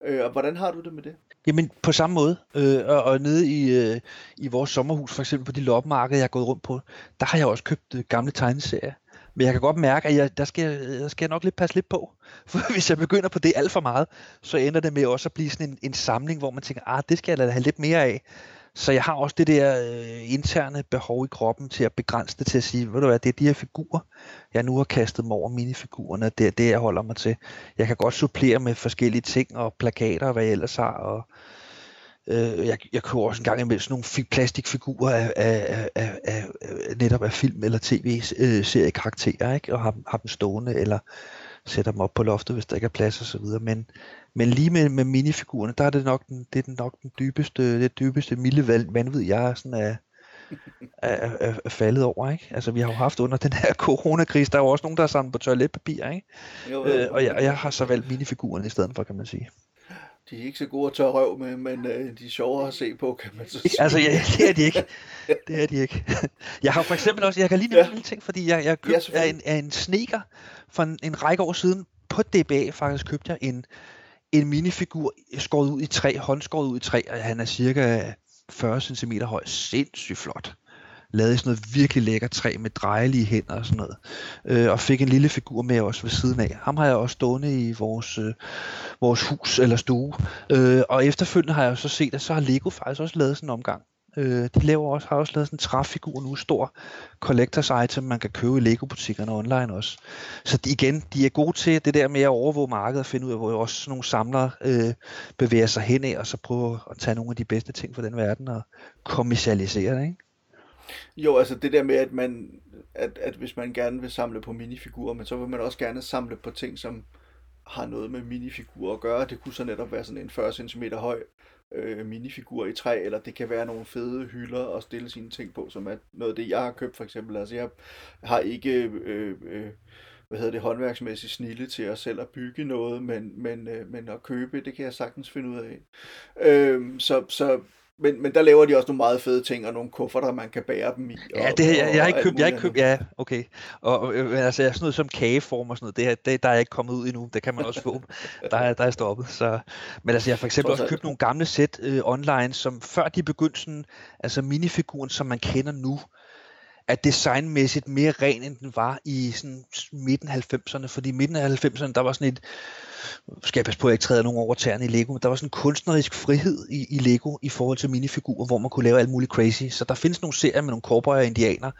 Øh, og hvordan har du det med det? Jamen på samme måde, øh, og, og nede i, øh, i vores sommerhus, for eksempel på de loppemarkeder, jeg er gået rundt på, der har jeg også købt øh, gamle tegneserier. Men jeg kan godt mærke, at jeg, der, skal, der skal jeg nok lidt passe lidt på. For hvis jeg begynder på det alt for meget, så ender det med også at blive sådan en, en samling, hvor man tænker, ah, det skal jeg lade have lidt mere af. Så jeg har også det der øh, interne behov i kroppen til at begrænse det til at sige, ved du hvad, det er de her figurer, jeg nu har kastet mig over minifigurerne, det er det, jeg holder mig til. Jeg kan godt supplere med forskellige ting og plakater og hvad jeg ellers har, og Øh, jeg, jeg køber også en gang imellem sådan nogle plastikfigurer af, af, af, af, af netop af film eller tv-serie karakterer, ikke? og har, har dem stående, eller sætter dem op på loftet, hvis der ikke er plads og så videre. Men, men lige med, med minifigurerne, der er det nok den, det er den nok den dybeste, det dybeste milde vanvid, jeg er sådan er, er, er, er faldet over, ikke? Altså, vi har jo haft under den her coronakrise, der er jo også nogen, der har samlet på toiletpapir, ikke? Jo, jo. Øh, og jeg, jeg har så valgt minifigurerne i stedet for, kan man sige de er ikke så gode at tørre røv med, men øh, de er sjovere at se på, kan man så sige. Altså, ja, det er de ikke. Det er de ikke. Jeg har for eksempel også, jeg kan lige nævne ja. en lille ting, fordi jeg, jeg købte ja, af, en, af en sneaker for en, en række år siden, på DBA faktisk købte jeg en, en minifigur skåret ud i træ, håndskåret ud i træ, og han er cirka 40 cm høj. Sindssygt flot lavede sådan noget virkelig lækker træ med drejelige hænder og sådan noget. Øh, og fik en lille figur med også ved siden af. Ham har jeg også stående i vores, øh, vores hus eller stue. Øh, og efterfølgende har jeg så set, at så har Lego faktisk også lavet sådan en omgang. Øh, de laver også, har også lavet sådan en træfigur nu, stor collectors item, man kan købe i Lego-butikkerne online også. Så de, igen, de er gode til det der med at overvåge markedet og finde ud af, hvor også sådan nogle samlere øh, bevæger sig hen af, og så prøve at tage nogle af de bedste ting fra den verden og kommercialisere det, ikke? Jo, altså det der med, at man, at, at hvis man gerne vil samle på minifigurer, men så vil man også gerne samle på ting, som har noget med minifigurer at gøre. Det kunne så netop være sådan en 40 cm høj øh, minifigur i træ, eller det kan være nogle fede hylder at stille sine ting på, som er noget af det, jeg har købt for eksempel. Altså jeg har ikke øh, øh, hvad hedder det, håndværksmæssigt snille til at selv at bygge noget, men, men, øh, men at købe, det kan jeg sagtens finde ud af. Øh, så, så men, men der laver de også nogle meget fede ting, og nogle kufferter, man kan bære dem i. Ja, det, jeg, jeg, har ikke købt, jeg har ikke købt, ja, okay. Og, og altså, sådan noget som kageform og sådan noget, det, det, der er jeg ikke kommet ud endnu, det kan man også få. der, er, der er stoppet. Så. Men altså, jeg har for eksempel også købt nogle gamle sæt øh, online, som før de begyndte sådan, altså minifiguren, som man kender nu, er designmæssigt mere ren, end den var i sådan midten af 90'erne, fordi i midten af 90'erne, der var sådan et, skal jeg passe på, at jeg ikke træder nogen over tæerne i Lego, men der var sådan en kunstnerisk frihed i, i Lego i forhold til minifigurer, hvor man kunne lave alt muligt crazy. Så der findes nogle serier med nogle cowboyer og indianer,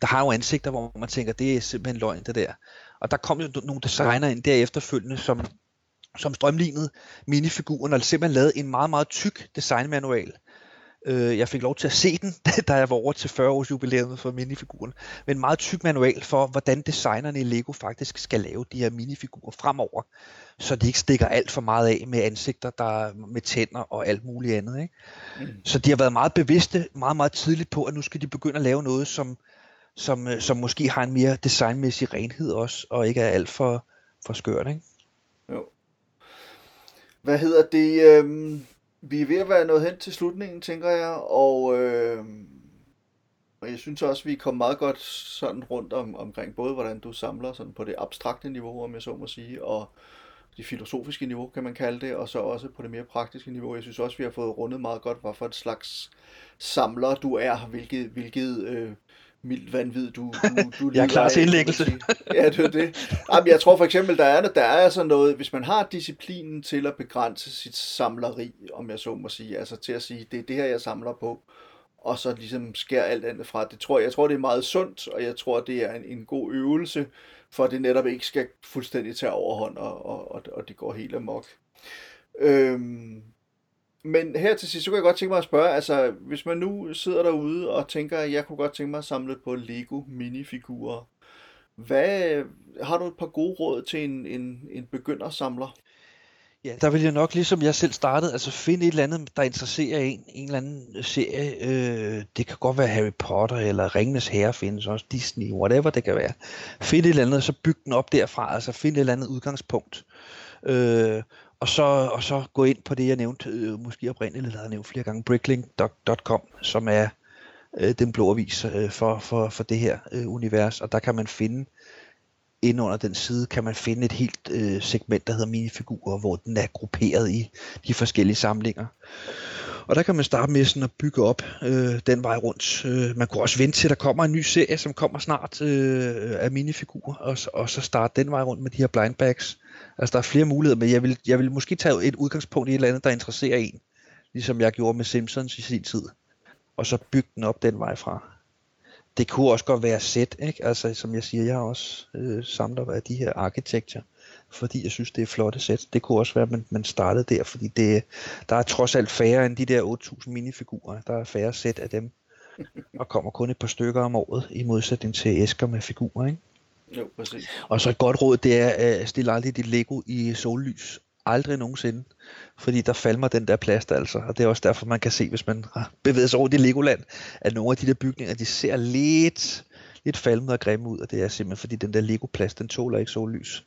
der har jo ansigter, hvor man tænker, det er simpelthen løgn, det der. Og der kom jo nogle designer ind der efterfølgende, som, som strømlignede minifiguren, og simpelthen lavede en meget, meget tyk designmanual, Øh, jeg fik lov til at se den, da jeg var over til 40 års jubilæet for minifiguren. Men en meget tyk manual for, hvordan designerne i Lego faktisk skal lave de her minifigurer fremover, så de ikke stikker alt for meget af med ansigter, der med tænder og alt muligt andet. Ikke? Mm. Så de har været meget bevidste, meget, meget tidligt på, at nu skal de begynde at lave noget, som, som, øh, som måske har en mere designmæssig renhed også, og ikke er alt for, for skørt. Ikke? Jo. Hvad hedder det? Øh vi er ved at være nået hen til slutningen, tænker jeg, og, øh, og jeg synes også, vi kom meget godt sådan rundt om, omkring både, hvordan du samler sådan på det abstrakte niveau, om jeg så må sige, og det filosofiske niveau, kan man kalde det, og så også på det mere praktiske niveau. Jeg synes også, vi har fået rundet meget godt, hvad for et slags samler du er, hvilket, hvilket øh, mildt vanvid, du, du, du Jeg er klar til indlæggelse. Ja, det er det. Jamen, jeg tror for eksempel, der er, der er altså noget, hvis man har disciplinen til at begrænse sit samleri, om jeg så må sige, altså til at sige, det er det her, jeg samler på, og så ligesom skære alt andet fra. Det tror jeg, jeg tror, det er meget sundt, og jeg tror, det er en, en god øvelse, for at det netop ikke skal fuldstændig tage overhånd, og, og, og, og det går helt amok. Øhm, men her til sidst, så kunne jeg godt tænke mig at spørge, altså hvis man nu sidder derude og tænker, at jeg kunne godt tænke mig at samle på Lego minifigurer, hvad, har du et par gode råd til en, en, en begyndersamler? Ja, der vil jeg nok, ligesom jeg selv startede, altså finde et eller andet, der interesserer en, en eller anden serie. Øh, det kan godt være Harry Potter, eller Ringenes Herre findes også, Disney, whatever det kan være. Find et eller andet, og så byg den op derfra, altså find et eller andet udgangspunkt. Øh, og så, og så gå ind på det, jeg nævnte, øh, måske oprindeligt, eller jeg nævnt flere gange, bricklink.com, som er øh, den blå avis øh, for, for, for det her øh, univers, og der kan man finde ind under den side kan man finde et helt øh, segment, der hedder minifigurer, hvor den er grupperet i de forskellige samlinger. Og der kan man starte med sådan at bygge op øh, den vej rundt. Øh, man kunne også vente til, at der kommer en ny serie, som kommer snart øh, af minifigurer, og, og så starte den vej rundt med de her blind bags. Altså der er flere muligheder, men jeg vil, jeg vil måske tage et udgangspunkt i et eller andet, der interesserer en, ligesom jeg gjorde med Simpsons i sin tid, og så bygge den op den vej fra det kunne også godt være sæt, ikke? Altså, som jeg siger, jeg har også øh, samler af de her arkitekter, fordi jeg synes, det er flotte sæt. Det kunne også være, at man, man startede der, fordi det, der er trods alt færre end de der 8.000 minifigurer. Der er færre sæt af dem, og kommer kun et par stykker om året, i modsætning til æsker med figurer, ikke? Jo, præcis. Og så et godt råd, det er at stille aldrig dit Lego i sollys. Aldrig nogensinde. Fordi der falmer den der plast altså. Og det er også derfor, man kan se, hvis man har bevæget sig rundt i Legoland, at nogle af de der bygninger, de ser lidt, lidt falmet og grimme ud. Og det er simpelthen, fordi den der Lego-plast, den tåler ikke sollys.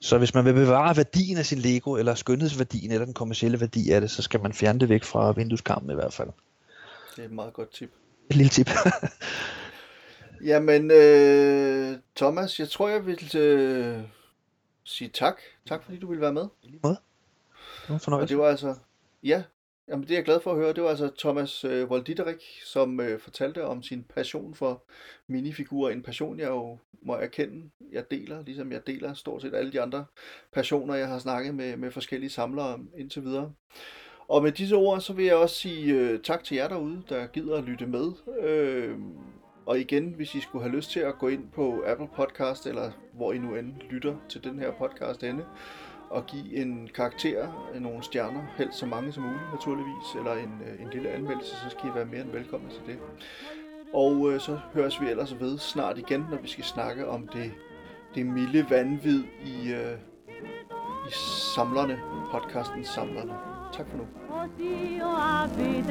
Så hvis man vil bevare værdien af sin Lego, eller skønhedsværdien, eller den kommercielle værdi af det, så skal man fjerne det væk fra vindueskarmen i hvert fald. Det er et meget godt tip. Et lille tip. Jamen, øh, Thomas, jeg tror, jeg vil øh, sige tak. Tak, fordi du ville være med. I lige måde. Det var Og det var altså, ja, jamen det er jeg glad for at høre. Det var altså Thomas øh, Volditerik, som øh, fortalte om sin passion for minifigurer. En passion, jeg jo må erkende, jeg deler, ligesom jeg deler stort set alle de andre passioner, jeg har snakket med, med forskellige samlere om indtil videre. Og med disse ord, så vil jeg også sige øh, tak til jer derude, der gider at lytte med. Øh, og igen, hvis I skulle have lyst til at gå ind på Apple Podcast, eller hvor I nu end lytter til den her podcast ende, og give en karakter, nogle stjerner, helst så mange som muligt naturligvis, eller en, øh, en lille anmeldelse, så skal I være mere end velkomne til det. Og øh, så høres vi ellers ved snart igen, når vi skal snakke om det, det milde vanvid i, øh, i samlerne, podcasten Samlerne. Tak for nu. 星を浴び